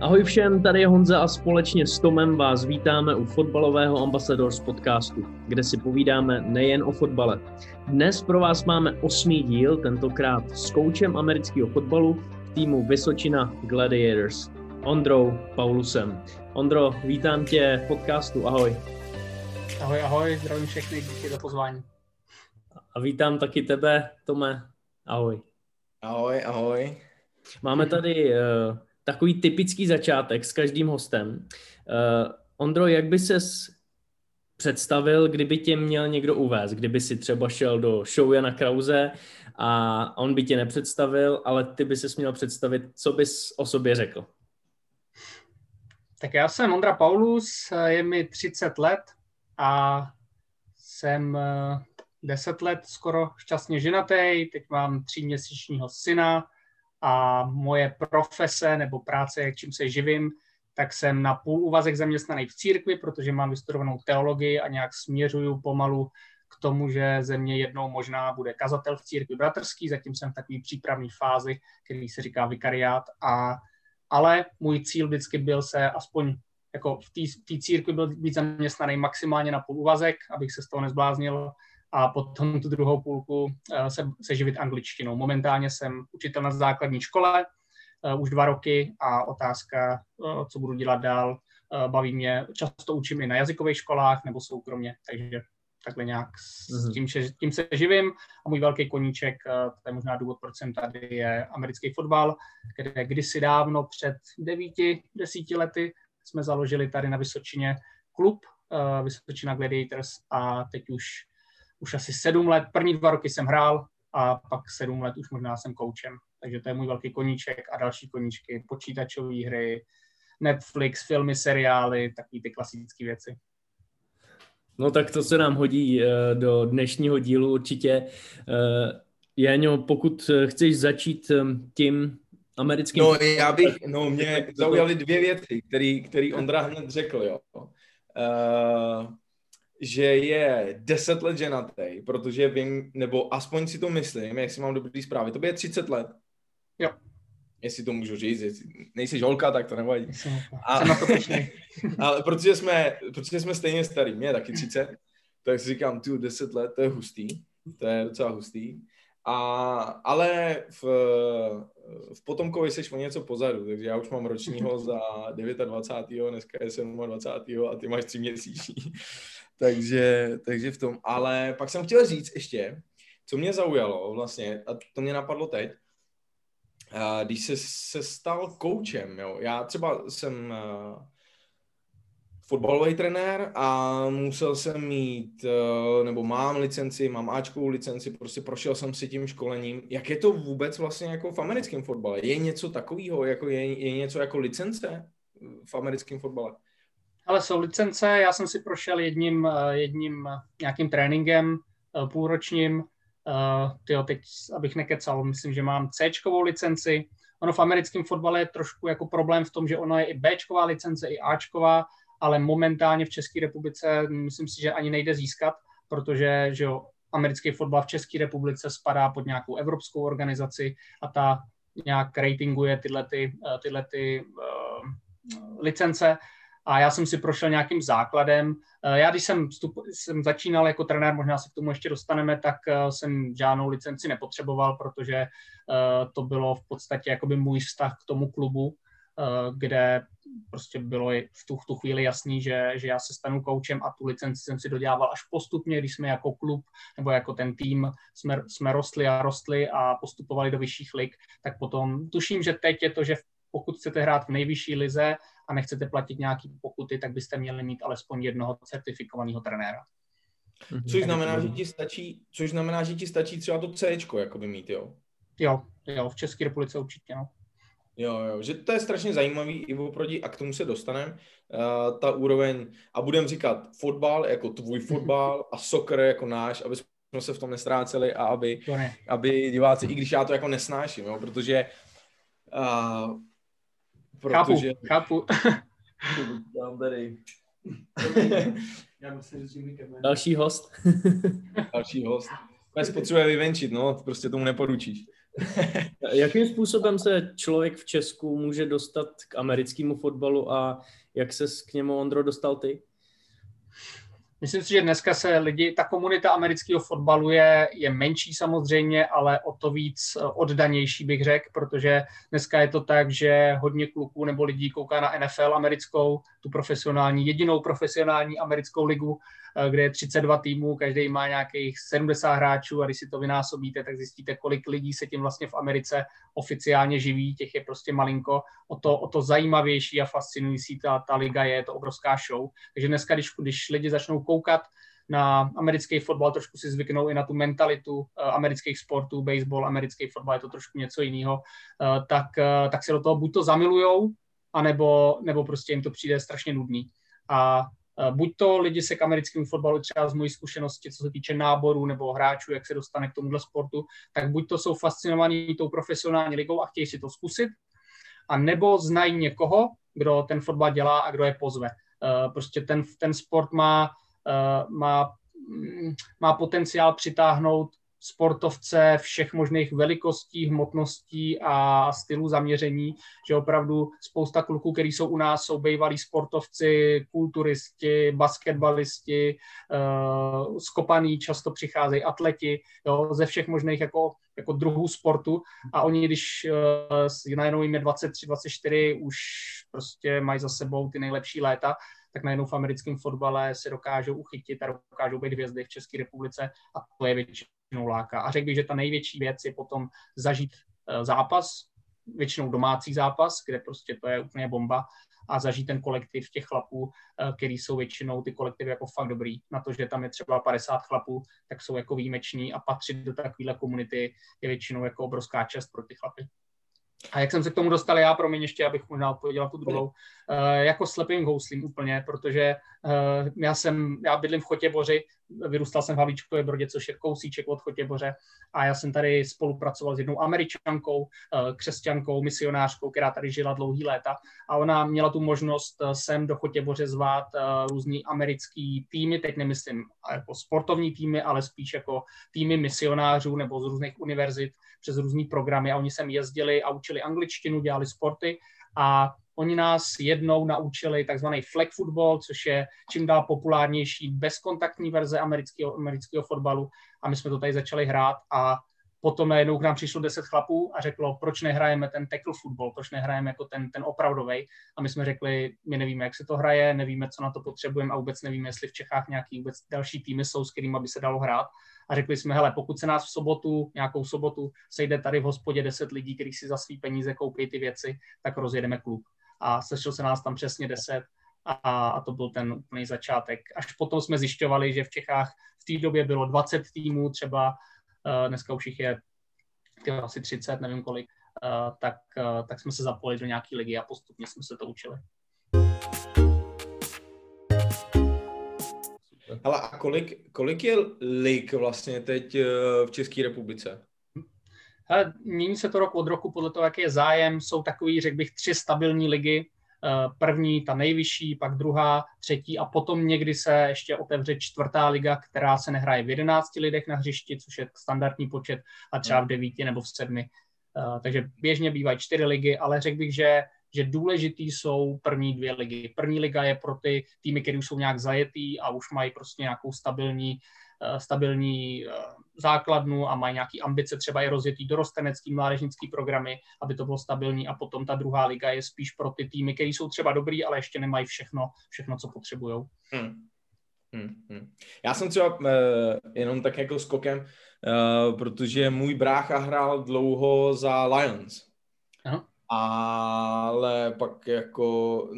Ahoj všem, tady je Honza a společně s Tomem vás vítáme u fotbalového Ambassadors podcastu, kde si povídáme nejen o fotbale. Dnes pro vás máme osmý díl, tentokrát s koučem amerického fotbalu v týmu Vysočina Gladiators, Ondrou Paulusem. Ondro, vítám tě v podcastu, ahoj. Ahoj, ahoj, zdravím všechny, díky za pozvání. A vítám taky tebe, Tome, ahoj. Ahoj, ahoj. Máme tady uh, takový typický začátek s každým hostem. Uh, Ondro, jak by ses představil, kdyby tě měl někdo uvést, kdyby si třeba šel do show Jana Krause a on by tě nepředstavil, ale ty by se měl představit, co bys o sobě řekl? Tak já jsem Ondra Paulus, je mi 30 let a jsem 10 let skoro šťastně ženatý, teď mám tříměsíčního syna, a moje profese nebo práce, čím se živím, tak jsem na půl úvazek zaměstnaný v církvi, protože mám vystudovanou teologii a nějak směřuju pomalu k tomu, že ze mě jednou možná bude kazatel v církvi bratrský, zatím jsem v takové přípravné fázi, který se říká vikariát, a, ale můj cíl vždycky byl se aspoň jako v té církvi byl být zaměstnaný maximálně na půl úvazek, abych se z toho nezbláznil a potom tu druhou půlku eh, se, se živit angličtinou. Momentálně jsem učitel na základní škole, uh, už dva roky a otázka, uh, co budu dělat dál, baví mě. Často učím i na jazykových školách nebo soukromně, takže takhle nějak s mhm. tím, tím se živím. A můj velký koníček, to je možná důvod, proč jsem tady, je americký fotbal, kde kdysi dávno před devíti, desíti lety jsme založili tady na Vysočině klub Vysočina Gladiators a teď už už asi sedm let, první dva roky jsem hrál a pak sedm let už možná jsem koučem. Takže to je můj velký koníček a další koníčky, počítačové hry, Netflix, filmy, seriály, takové ty klasické věci. No tak to se nám hodí eh, do dnešního dílu určitě. Eh, Jaňo, pokud chceš začít eh, tím americkým... No já bych, no mě zaujaly dvě věci, který, který Ondra hned řekl, jo. Uh, že je 10 let ženatý, protože vím, nebo aspoň si to myslím, jak si mám dobrý zprávy, to je 30 let. Jo. Jestli to můžu říct, jestli nejsi holka, tak to nevadí. A, ale protože jsme, protože jsme stejně starý, mě je taky 30, tak si říkám, tu 10 let, to je hustý, to je docela hustý. A, ale v, v Potomkovi seš o něco pozadu, takže já už mám ročního za 29. dneska je 27. a ty máš tři měsíční takže, takže v tom. Ale pak jsem chtěl říct ještě, co mě zaujalo vlastně, a to mě napadlo teď, když se, se stal koučem, jo. Já třeba jsem fotbalový trenér a musel jsem mít, nebo mám licenci, mám Ačkovou licenci, prostě prošel jsem si tím školením. Jak je to vůbec vlastně jako v americkém fotbale? Je něco takového, jako je, je něco jako licence v americkém fotbale? Ale jsou licence, já jsem si prošel jedním, eh, jedním nějakým tréninkem eh, půlročním, uh, tyjo, teď abych nekecal, myslím, že mám c licenci. Ono v americkém fotbale je trošku jako problém v tom, že ono je i b licence, i a ale momentálně v České republice myslím si, že ani nejde získat, protože že jo, americký fotbal v České republice spadá pod nějakou evropskou organizaci a ta nějak ratinguje tyhle, ty, tyhle ty, uh, licence a já jsem si prošel nějakým základem. Eh, já když jsem, vstup, jsem začínal jako trenér, možná se k tomu ještě dostaneme, tak eh, jsem žádnou licenci nepotřeboval, protože eh, to bylo v podstatě jakoby můj vztah k tomu klubu, kde prostě bylo v tu, v tu chvíli jasný, že, že já se stanu koučem a tu licenci jsem si dodělával až postupně, když jsme jako klub nebo jako ten tým jsme, jsme rostli a rostli a postupovali do vyšších lig, tak potom tuším, že teď je to, že pokud chcete hrát v nejvyšší lize a nechcete platit nějaký pokuty, tak byste měli mít alespoň jednoho certifikovaného trenéra. Mhm. Což znamená, že ti stačí, což znamená, že ti stačí třeba to C, jako by mít, jo? Jo, jo, v České republice určitě, no. Jo, jo, že to je strašně zajímavý i oproti, a k tomu se dostaneme, uh, ta úroveň, a budem říkat fotbal jako tvůj fotbal a soccer jako náš, aby jsme se v tom nestráceli a aby, aby diváci, i když já to jako nesnáším, jo, protože uh, Protože... Chápu, chápu. Dám tady. Další host. Další host. Bez potřebuje vyvenčit, no, prostě tomu neporučíš. Jakým způsobem se člověk v Česku může dostat k americkému fotbalu a jak se k němu, Ondro, dostal ty? Myslím si, že dneska se lidi, ta komunita amerického fotbalu je, je menší samozřejmě, ale o to víc oddanější bych řekl, protože dneska je to tak, že hodně kluků nebo lidí kouká na NFL americkou, tu profesionální, jedinou profesionální americkou ligu, Eh, kde je 32 týmů, každý má nějakých 70 hráčů a když si to vynásobíte, tak zjistíte, kolik lidí se tím vlastně v Americe oficiálně živí, těch je prostě malinko, o to, o to zajímavější a fascinující ta, ta liga je, je to obrovská show. Takže dneska, když, když lidi začnou koukat na americký fotbal, trošku si zvyknou i na tu mentalitu uh, amerických sportů, baseball, americký fotbal, je to trošku něco jiného, uh, tak, uh, tak se do toho buď to zamilujou, anebo, nebo prostě jim to přijde strašně nudný. A Eh, buď to lidi se k americkému fotbalu, třeba z mojí zkušenosti, co se týče náboru nebo hráčů, jak se dostane k tomuhle sportu, tak buď to jsou fascinovaní tou profesionální ligou a chtějí si to zkusit, a nebo znají někoho, kdo ten fotbal dělá a kdo je pozve. Eh, prostě ten, ten sport má, eh, má, mm, má potenciál přitáhnout sportovce všech možných velikostí, hmotností a stylů zaměření, že opravdu spousta kluků, kteří jsou u nás, jsou bývalí sportovci, kulturisti, basketbalisti, uh, skopaný, často přicházejí atleti, jo, ze všech možných jako, jako druhů sportu. A oni, když uh, najednou jim je 23, 24, už prostě mají za sebou ty nejlepší léta, tak najednou v americkém fotbale se dokážou uchytit a dokážou být hvězdy v České republice a to je většinou láká. A řekl bych, že ta největší věc je potom zažít eh, zápas, většinou domácí zápas, kde prostě to je úplně bomba a zažít ten kolektiv těch chlapů, eh, který jsou většinou ty kolektivy jako fakt dobrý. Na to, že tam je třeba 50 chlapů, tak jsou jako výjimeční a patřit do takovéhle komunity je většinou jako obrovská čest pro ty chlapy. A jak jsem se k tomu dostal já, promiň ještě, abych možná odpověděl tu druhou, uh, jako slepým houslím úplně, protože uh, já jsem, já bydlím v Chotěboři, vyrůstal jsem v Havlíčkové Brodě, což je kousíček od Chotěboře a já jsem tady spolupracoval s jednou američankou, uh, křesťankou, misionářkou, která tady žila dlouhý léta. A ona měla tu možnost sem do Chotěboře zvát uh, různý americký týmy, teď nemyslím jako sportovní týmy, ale spíš jako týmy misionářů nebo z různých univerzit, přes různé programy. A oni sem jezdili a učili angličtinu, dělali sporty. A oni nás jednou naučili takzvaný flag football, což je čím dál populárnější bezkontaktní verze amerického, amerického fotbalu a my jsme to tady začali hrát a potom najednou k nám přišlo deset chlapů a řeklo, proč nehrajeme ten tackle football, proč nehrajeme jako ten, ten opravdový. A my jsme řekli, my nevíme, jak se to hraje, nevíme, co na to potřebujeme a vůbec nevíme, jestli v Čechách nějaký vůbec další týmy jsou, s kterými by se dalo hrát a řekli jsme, hele, pokud se nás v sobotu, nějakou sobotu, sejde tady v hospodě 10 lidí, kteří si za svý peníze koupí ty věci, tak rozjedeme klub. A sešlo se nás tam přesně 10 a, a to byl ten úplný začátek. Až potom jsme zjišťovali, že v Čechách v té době bylo 20 týmů, třeba uh, dneska už jich je asi 30, nevím kolik, uh, tak, uh, tak jsme se zapojili do nějaké ligy a postupně jsme se to učili. Ale a kolik, kolik je lig vlastně teď eh, v České republice? Hele, mění se to rok od roku podle toho, jaký je zájem. Jsou takový, řekl bych, tři stabilní ligy. Eh, první, ta nejvyšší, pak druhá, třetí a potom někdy se ještě otevře čtvrtá liga, která se nehraje v 11 lidech na hřišti, což je standardní počet, a třeba v devíti nebo v sedmi. Eh, takže běžně bývají čtyři ligy, ale řekl bych, že že důležitý jsou první dvě ligy. První liga je pro ty týmy, které už jsou nějak zajetý a už mají prostě nějakou stabilní, stabilní uh, základnu a mají nějaké ambice, třeba je rozjetý dorostenecký, mládežnický programy, aby to bylo stabilní a potom ta druhá liga je spíš pro ty týmy, které jsou třeba dobrý, ale ještě nemají všechno, všechno co potřebují. Hmm. Hmm, hmm. Já jsem třeba uh, jenom tak jako skokem, uh, protože můj brácha hrál dlouho za Lions. Aha ale pak jako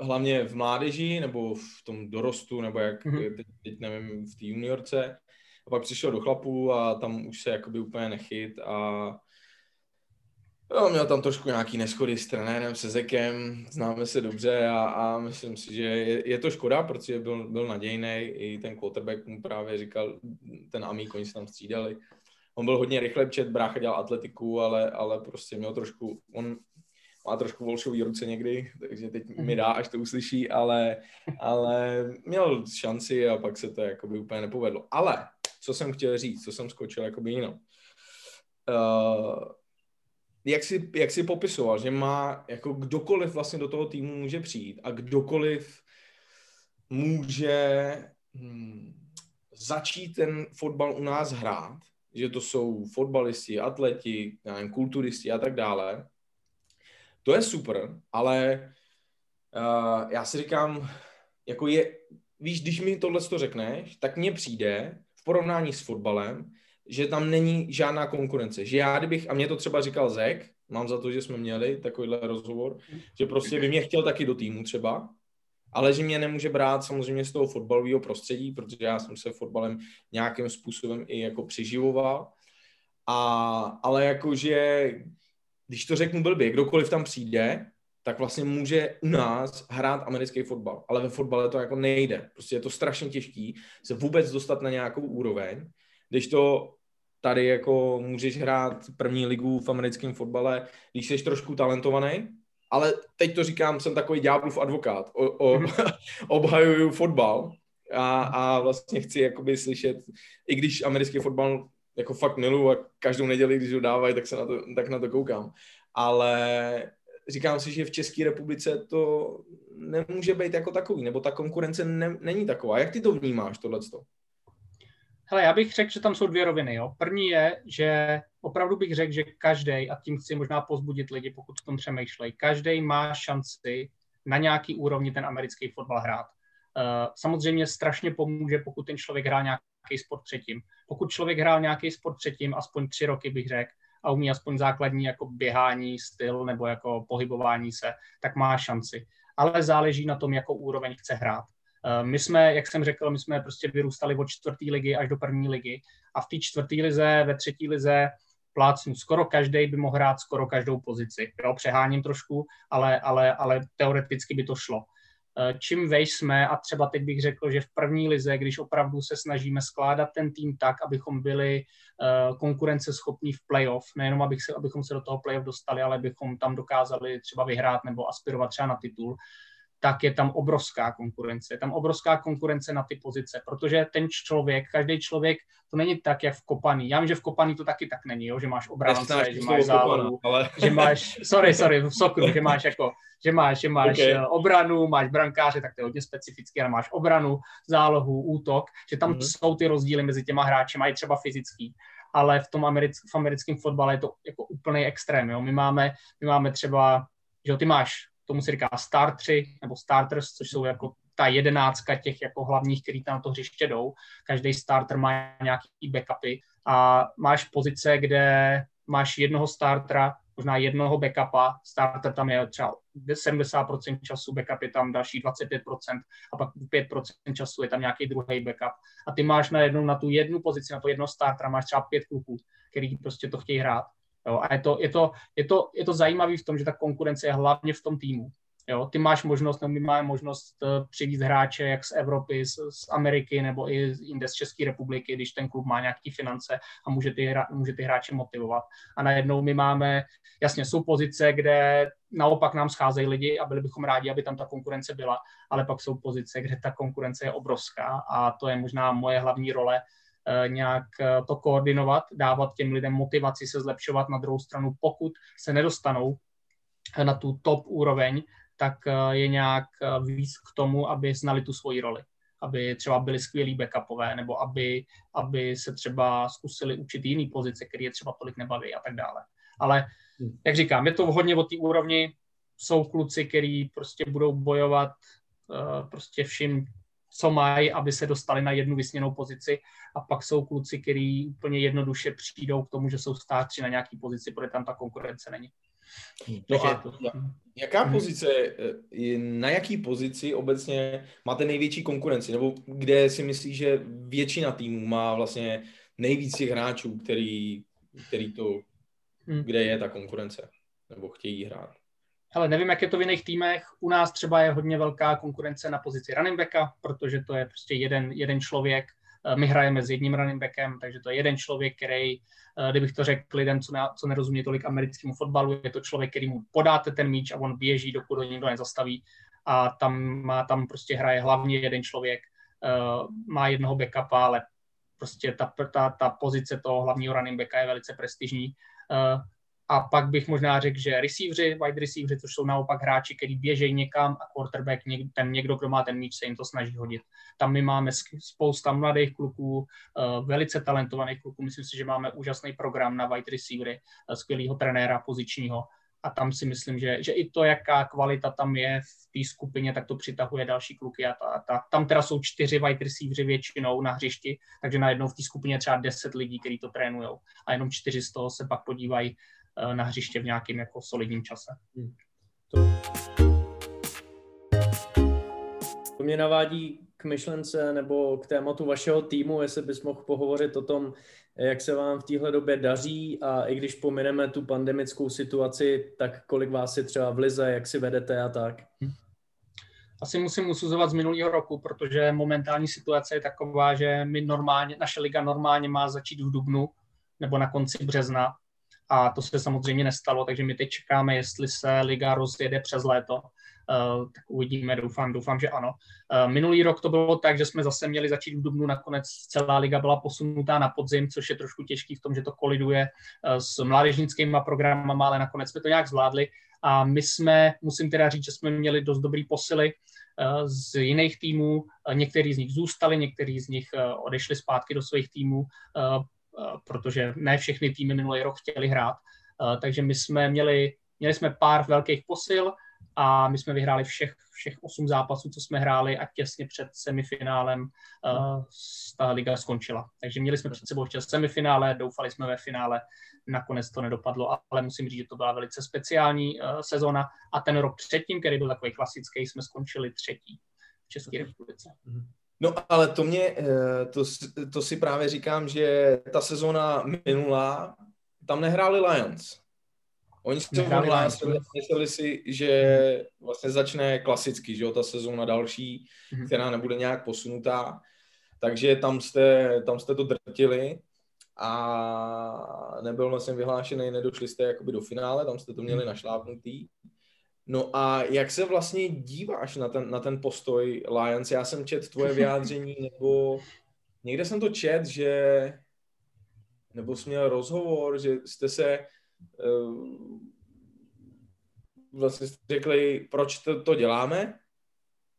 hlavně v mládeži nebo v tom dorostu, nebo jak mm-hmm. teď, teď nevím, v té juniorce. A pak přišel do chlapů a tam už se jakoby úplně nechyt a Jo, měl tam trošku nějaký neschody s trenérem, se Zekem, známe se dobře a, a myslím si, že je, je to škoda, protože byl, byl nadějný, i ten quarterback mu právě říkal, ten Amík, oni se tam střídali, on byl hodně rychle čet, brácha dělal atletiku, ale, ale prostě měl trošku, on má trošku volšový ruce někdy, takže teď mi mhm. dá, až to uslyší, ale, ale měl šanci a pak se to jakoby úplně nepovedlo. Ale, co jsem chtěl říct, co jsem skočil jakoby jinou. uh, jak si, jak si popisoval, že má jako kdokoliv vlastně do toho týmu může přijít a kdokoliv může hmm, začít ten fotbal u nás hrát, že to jsou fotbalisti, atleti, nevím, kulturisti a tak dále. To je super, ale uh, já si říkám, jako je, víš, když mi tohle to řekneš, tak mně přijde v porovnání s fotbalem, že tam není žádná konkurence. Že já, kdybych, a mě to třeba říkal Zek, mám za to, že jsme měli takovýhle rozhovor, že prostě by mě chtěl taky do týmu třeba, ale že mě nemůže brát samozřejmě z toho fotbalového prostředí, protože já jsem se fotbalem nějakým způsobem i jako přiživoval. A, ale jakože, když to řeknu blbě, kdokoliv tam přijde, tak vlastně může u nás hrát americký fotbal. Ale ve fotbale to jako nejde. Prostě je to strašně těžký se vůbec dostat na nějakou úroveň, když to tady jako můžeš hrát první ligu v americkém fotbale, když jsi trošku talentovaný, ale teď to říkám, jsem takový ďáblův advokát, o, o, mhm. obhajuju fotbal a, a vlastně chci jakoby slyšet, i když americký fotbal jako fakt milu a každou neděli, když ho dávají, tak se na to, tak na to koukám. Ale říkám si, že v České republice to nemůže být jako takový, nebo ta konkurence ne, není taková. Jak ty to vnímáš, tohleto? Hele, já bych řekl, že tam jsou dvě roviny. Jo. První je, že opravdu bych řekl, že každý, a tím chci možná pozbudit lidi, pokud v tom přemýšlejí, každý má šanci na nějaký úrovni ten americký fotbal hrát. Uh, samozřejmě strašně pomůže, pokud ten člověk hrál nějaký sport předtím. Pokud člověk hrál nějaký sport předtím, aspoň tři roky bych řekl, a umí aspoň základní jako běhání, styl nebo jako pohybování se, tak má šanci. Ale záleží na tom, jakou úroveň chce hrát. Eh, my jsme, jak jsem řekl, my jsme prostě vyrůstali od čtvrté ligy až do první ligy a v té čtvrté lize, ve třetí lize plácnu. Skoro každý by mohl hrát skoro každou pozici. Jo, přeháním trošku, ale, ale, ale teoreticky by to šlo. Eh, čím vejš jsme, a třeba teď bych řekl, že v první lize, když opravdu se snažíme skládat ten tým tak, abychom byli uh, konkurenceschopní v playoff, nejenom abych se, abychom se do toho playoff dostali, ale abychom tam dokázali třeba vyhrát nebo aspirovat třeba na titul, tak je tam obrovská konkurence. Je tam obrovská konkurence na ty pozice, protože ten člověk, každý člověk, to není tak, jak v kopaný. Já vím, že v kopaný to taky tak není, jo? že máš obránce, že máš zálohu, ale... že máš, sorry, sorry, v sokru, že máš jako, že máš, že máš okay. Eh, obranu, máš brankáře, tak to je hodně specificky, ale máš obranu, zálohu, útok, že tam mm. jsou ty rozdíly mezi těma hráči, mají třeba fyzický ale v tom americk, v americkém fotbale je to jako úplný extrém. Jo? My, máme, my máme třeba, že ty máš tomu se říká startři nebo starters, což jsou jako ta jedenáctka těch jako hlavních, který tam na to hřiště jdou. Každý starter má nějaký backupy a máš pozice, kde máš jednoho startera, možná jednoho backupa, starter tam je třeba 70% času, backup je tam další 25% a pak 5% času je tam nějaký druhý backup. A ty máš na jednu, na tu jednu pozici, na to jedno startera, máš třeba pět kluků, který prostě to chtějí hrát. Jo, a je to, je, to, je, to, je to zajímavé v tom, že ta konkurence je hlavně v tom týmu. Jo, ty máš možnost, nebo my máme možnost uh, přivít hráče jak z Evropy, z, z Ameriky nebo i jinde z České republiky, když ten klub má nějaké finance a může ty, hra, může ty hráče motivovat. A najednou my máme, jasně, jsou pozice, kde naopak nám scházejí lidi a byli bychom rádi, aby tam ta konkurence byla, ale pak jsou pozice, kde ta konkurence je obrovská a to je možná moje hlavní role, Eh, nějak eh, to koordinovat, dávat těm lidem motivaci se zlepšovat. Na druhou stranu, pokud se nedostanou na tu top úroveň, tak eh, je nějak víc k tomu, aby znali tu svoji roli aby třeba byli skvělí backupové, nebo aby, aby se třeba zkusili učit jiný pozice, které je třeba tolik nebaví a tak dále. Ale hmm. jak říkám, je to hodně o té úrovni, jsou kluci, kteří prostě budou bojovat uh, prostě vším, co mají, aby se dostali na jednu vysněnou pozici a pak jsou kluci, kteří úplně jednoduše přijdou k tomu, že jsou státři na nějaký pozici, protože tam ta konkurence není. No a jaká mhm. pozice, eh, na jaký pozici obecně máte největší konkurenci, nebo kde si myslíš, že většina týmů má vlastně nejvíc těch hráčů, který, který to, hmm. kde je ta konkurence, nebo chtějí hrát? Ale nevím, jak je to v jiných týmech. U nás třeba je hodně velká konkurence na pozici running backa, protože to je prostě jeden, jeden člověk. Eh, my hrajeme s jedním running backem, takže to je jeden člověk, který, eh, kdybych to řekl lidem, co, ne, co nerozumí tolik americkému fotbalu, je to člověk, který mu podáte ten míč a on běží, dokud ho nikdo nezastaví. A tam, má, tam prostě hraje hlavně jeden člověk, eh, má jednoho backupa, ale prostě ta, ta, ta pozice toho hlavního running backa je velice prestižní. A pak bych možná řekl, že receiveři, wide receiveři, což jsou naopak hráči, který běžejí někam a quarterback, ten někdo, kdo má ten míč, se jim to snaží hodit. Tam my máme spousta mladých kluků, velice talentovaných kluků. Myslím si, že máme úžasný program na wide receivery, skvělého trenéra pozičního a tam si myslím, že, že i to, jaká kvalita tam je v té skupině, tak to přitahuje další kluky a ta, ta, tam teda jsou čtyři wide receivery většinou na hřišti, takže najednou v té skupině třeba deset lidí, kteří to trénují a jenom čtyři z toho se pak podívají eh, na hřiště v nějakém jako solidním čase. Hmm. To... mě navádí k myšlence nebo k tématu vašeho týmu, jestli bys mohl pohovořit o tom, jak se vám v téhle době daří a i když pomineme tu pandemickou situaci, tak kolik vás je třeba v lize, jak si vedete a tak? Hm. Asi musím usuzovat z minulého roku, protože momentální situace je taková, že my normálně, naše liga normálně má začít v dubnu nebo na konci března a to se samozřejmě nestalo, takže my teď čekáme, jestli se liga rozjede přes léto Eh, tak uvidíme, doufám, doufám, že ano. Eh, minulý rok to bylo tak, že jsme zase měli začít v Dubnu, nakonec celá liga byla posunutá na podzim, což je trošku těžký v tom, že to koliduje eh, s mládežnickými programama, ale nakonec jsme to nějak zvládli. A my jsme, musím teda říct, že jsme měli dost dobrý posily z jiných týmů. Někteří z nich zůstali, někteří z nich odešli zpátky do svých týmů, protože ne všechny týmy minulý rok chtěli hrát. Takže my jsme měli, měli jsme pár velkých posil, a my jsme vyhráli všech, všech osm zápasů, co jsme hráli a těsně před semifinálem uh, ta liga skončila. Takže měli jsme před sebou ještě semifinále, doufali jsme ve finále, nakonec to nedopadlo, ale musím říct, že to byla velice speciální uh, sezona a ten rok předtím, který byl takový klasický, jsme skončili třetí v České republice. Mhm. No ale to mě, eh, to, to si právě říkám, že ta sezona minulá, tam nehráli Lions. Oni se mysleli si, že vlastně začne klasicky, že jo, ta sezóna další, mm-hmm. která nebude nějak posunutá, takže tam jste, tam jste to drtili a nebyl vlastně vyhlášený, nedošli jste jakoby do finále, tam jste to měli mm-hmm. našlápnutý. No a jak se vlastně díváš na ten, na ten postoj Lions? Já jsem čet tvoje vyjádření, nebo někde jsem to čet, že nebo jsi měl rozhovor, že jste se Eh, vlastně řekli, proč to, to děláme,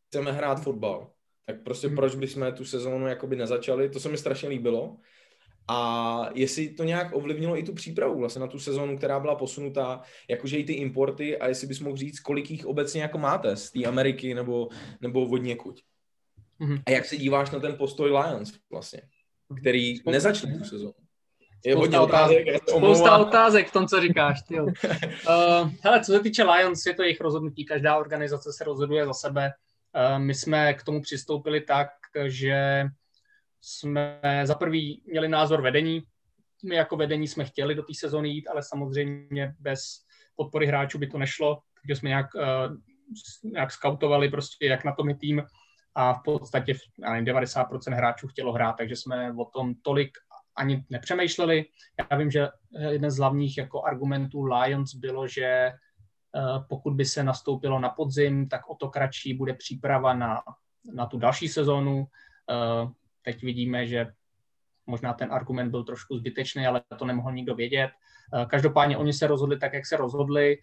chceme hrát fotbal. Tak prostě hmm. proč bychom tu sezónu jakoby nezačali, to se mi strašně líbilo. A jestli to nějak ovlivnilo i tu přípravu vlastně na tu sezónu, která byla posunutá, jakože i ty importy a jestli bys mohl říct, kolik jich obecně jako máte z té Ameriky nebo, nebo od někuď. Mm-hmm. A jak se díváš na ten postoj Lions vlastně, který nezačne tu sezónu? Je hodně otázek. Spousta otázek v tom, co říkáš. Ty uh, hele, co se týče Lions, je to jejich rozhodnutí. Každá organizace se rozhoduje za sebe. Uh, my jsme k tomu přistoupili tak, že jsme za prvý měli názor vedení. My jako vedení jsme chtěli do té sezóny jít, ale samozřejmě bez podpory hráčů by to nešlo, takže jsme nějak, uh, nějak skautovali prostě, jak na tom je tým a v podstatě nevím, 90% hráčů chtělo hrát, takže jsme o tom tolik ani nepřemýšleli. Já vím, že jeden z hlavních jako argumentů Lions bylo, že eh, pokud by se nastoupilo na podzim, tak o to kratší bude příprava na, na tu další sezónu. Eh, teď vidíme, že možná ten argument byl trošku zbytečný, ale to nemohl nikdo vědět. Eh, každopádně oni se rozhodli tak, jak se rozhodli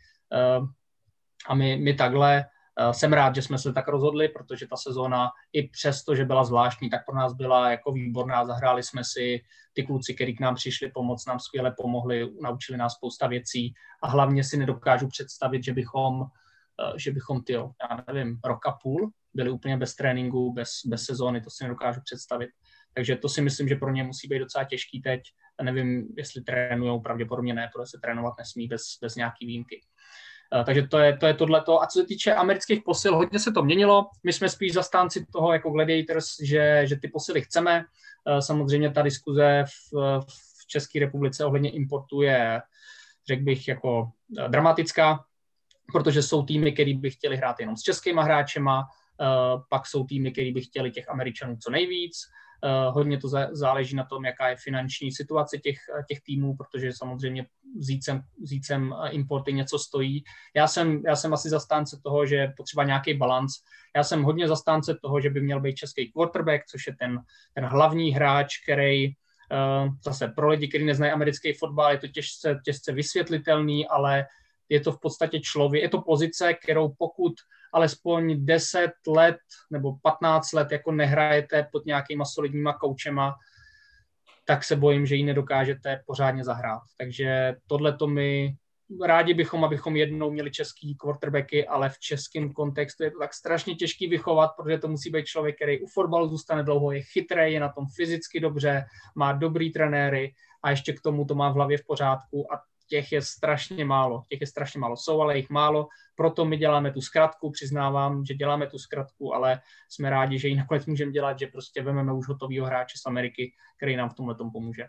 a my, my takhle. Eh, jsem rád, že jsme se tak rozhodli, protože ta sezóna i přesto, že byla zvláštní, tak pro nás byla jako výborná. Zahráli jsme si ty kluci, kteří k nám přišli pomoct, nám skvěle pomohli, naučili nás spousta věcí a hlavně si nedokážu představit, že bychom, eh, že bychom ty, já nevím, rok a půl byli úplně bez tréninku, bez, bez sezóny, to si nedokážu představit. Takže to si myslím, že pro ně musí být docela těžký teď. Nevím, jestli trénují, pravděpodobně ne, protože se trénovat nesmí bez, bez nějaký výjimky. Eh, takže to je, to je tohleto. A co se týče amerických posil, hodně se to měnilo. My jsme spíš zastánci toho jako Gladiators, že, že ty posily chceme. Eh, samozřejmě ta diskuze v, v České republice ohledně importu je, řekl bych, jako eh, dramatická, protože jsou týmy, které by chtěli hrát jenom s českýma hráčema, pak jsou týmy, které by chtěli těch Američanů co nejvíc, hodně to záleží na tom, jaká je finanční situace těch, těch týmů, protože samozřejmě vzít sem, sem importy něco stojí. Já jsem, já jsem asi zastánce toho, že potřeba nějaký balans. Já jsem hodně zastánce toho, že by měl být český quarterback, což je ten, ten hlavní hráč, který uh, zase pro lidi, kteří neznají americký fotbal, je to těžce, těžce vysvětlitelný, ale je to v podstatě člověk, je to pozice, kterou pokud alespoň 10 let nebo 15 let jako nehrajete pod nějakýma solidníma koučema, tak se bojím, že ji nedokážete pořádně zahrát. Takže tohle to my rádi bychom, abychom jednou měli český quarterbacky, ale v českém kontextu je to tak strašně těžký vychovat, protože to musí být člověk, který u fotbalu zůstane dlouho, je chytrý, je na tom fyzicky dobře, má dobrý trenéry a ještě k tomu to má v hlavě v pořádku a těch je strašně málo. Těch je strašně málo. Jsou, ale jich málo. Proto my děláme tu zkratku, přiznávám, že děláme tu zkratku, ale jsme rádi, že ji nakonec můžeme dělat, že prostě vezmeme už hotovýho hráče z Ameriky, který nám v tomhle tom pomůže.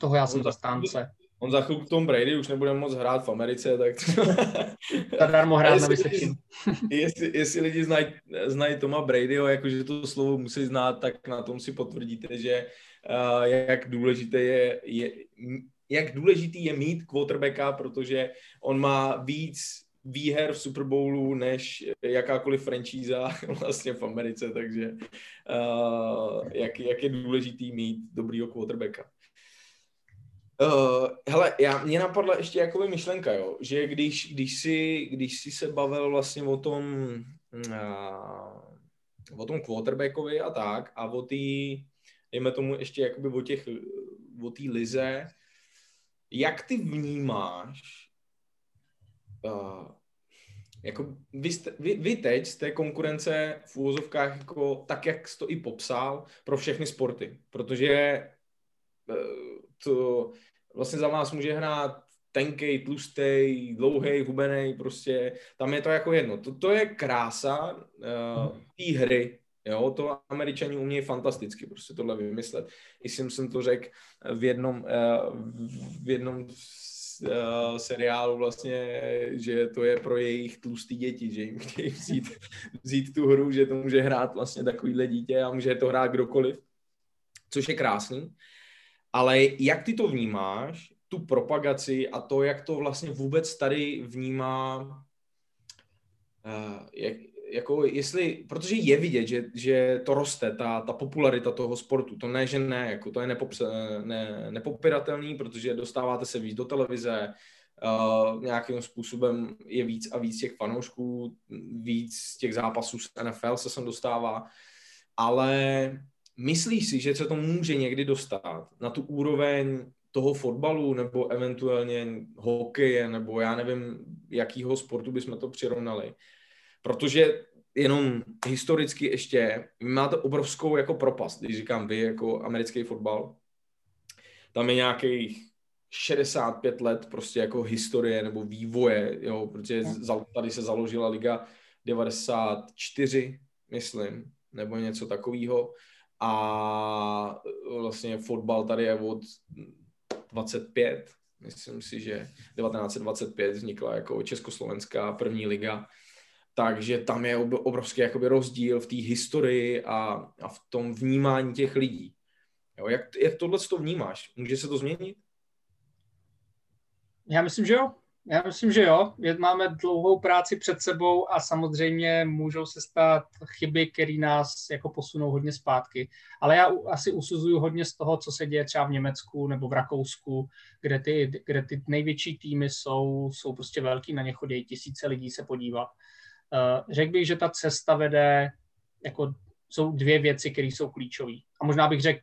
Toho já jsem zastánce. On za chvilku Tom Brady už nebude moc hrát v Americe, tak... Zadarmo hrát na Vysočinu. jestli, jestli lidi znají, znají Toma Bradyho, jakože to slovo musí znát, tak na tom si potvrdíte, že uh, jak důležité je, je jak důležitý je mít quarterbacka, protože on má víc výher v Super Bowlu než jakákoliv franchíza vlastně v Americe, takže uh, jak, jak je důležitý mít dobrýho quarterbacka. Uh, hele, já, mě napadla ještě jakoby myšlenka, jo, že když, když, si, když si se bavil vlastně o tom uh, o tom quarterbackovi a tak a o té, dejme tomu ještě jakoby o těch, o té lize, jak ty vnímáš uh, jako vy, jste, vy, vy teď z té konkurence v úvozovkách jako tak, jak jsi to i popsal, pro všechny sporty, protože uh, to vlastně za vás může hrát tenkej, tlustej, dlouhej, hubenej, prostě tam je to jako jedno. To, to je krása uh, té hry, Jo, to američani umějí fantasticky prostě tohle vymyslet. I jsem, jsem to řekl v jednom, eh, v jednom eh, seriálu vlastně, že to je pro jejich tlustý děti, že jim chtějí vzít, vzít tu hru, že to může hrát vlastně takovýhle dítě a může to hrát kdokoliv, což je krásný. Ale jak ty to vnímáš, tu propagaci a to, jak to vlastně vůbec tady vnímá, jak, jako jestli, protože je vidět, že, že to roste, ta, ta popularita toho sportu, to ne, že ne, jako to je nepops, ne, nepopiratelný, protože dostáváte se víc do televize, uh, nějakým způsobem je víc a víc těch fanoušků, víc těch zápasů z NFL se sem dostává, ale myslíš si, že se to může někdy dostat na tu úroveň toho fotbalu nebo eventuálně hokeje nebo já nevím, jakýho sportu bychom to přirovnali, protože jenom historicky ještě, vy máte obrovskou jako propast, když říkám vy jako americký fotbal, tam je nějakých 65 let prostě jako historie nebo vývoje, jo, protože tady se založila liga 94, myslím, nebo něco takového. A vlastně fotbal tady je od 25, myslím si, že 1925 vznikla jako Československá první liga takže tam je obrovský jakoby rozdíl v té historii a, a v tom vnímání těch lidí. Jo, jak, jak tohle to vnímáš? Může se to změnit? Já myslím, že jo. Já myslím, že jo. Máme dlouhou práci před sebou a samozřejmě můžou se stát chyby, které nás jako posunou hodně zpátky. Ale já asi usuzuju hodně z toho, co se děje třeba v Německu nebo v Rakousku, kde ty, kde ty největší týmy jsou, jsou prostě velký, na ně chodí tisíce lidí se podívat. Uh, řekl bych, že ta cesta vede, jako jsou dvě věci, které jsou klíčové. A možná bych řekl,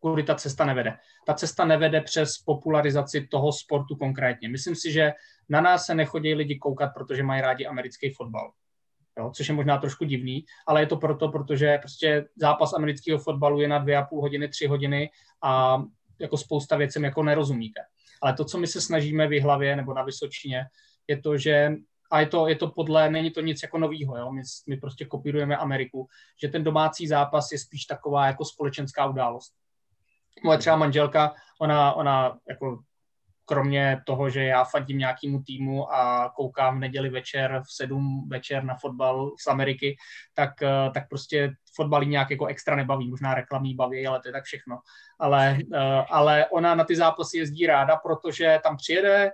kudy ta cesta nevede. Ta cesta nevede přes popularizaci toho sportu konkrétně. Myslím si, že na nás se nechodí lidi koukat, protože mají rádi americký fotbal. Jo, což je možná trošku divný, ale je to proto, protože prostě zápas amerického fotbalu je na dvě a půl hodiny, tři hodiny a jako spousta věcem jako nerozumíte. Ale to, co my se snažíme v hlavě nebo na Vysočině, je to, že a je to, je to podle, není to nic jako novýho, jo? My, my prostě kopírujeme Ameriku, že ten domácí zápas je spíš taková jako společenská událost. Moje třeba manželka, ona, ona jako kromě toho, že já fandím nějakému týmu a koukám v neděli večer v sedm večer na fotbal z Ameriky, tak, eh, tak prostě fotbal nějak jako extra nebaví, možná reklamní baví, ale to je tak všechno. Ale, eh, ale ona na ty zápasy jezdí ráda, protože tam přijede,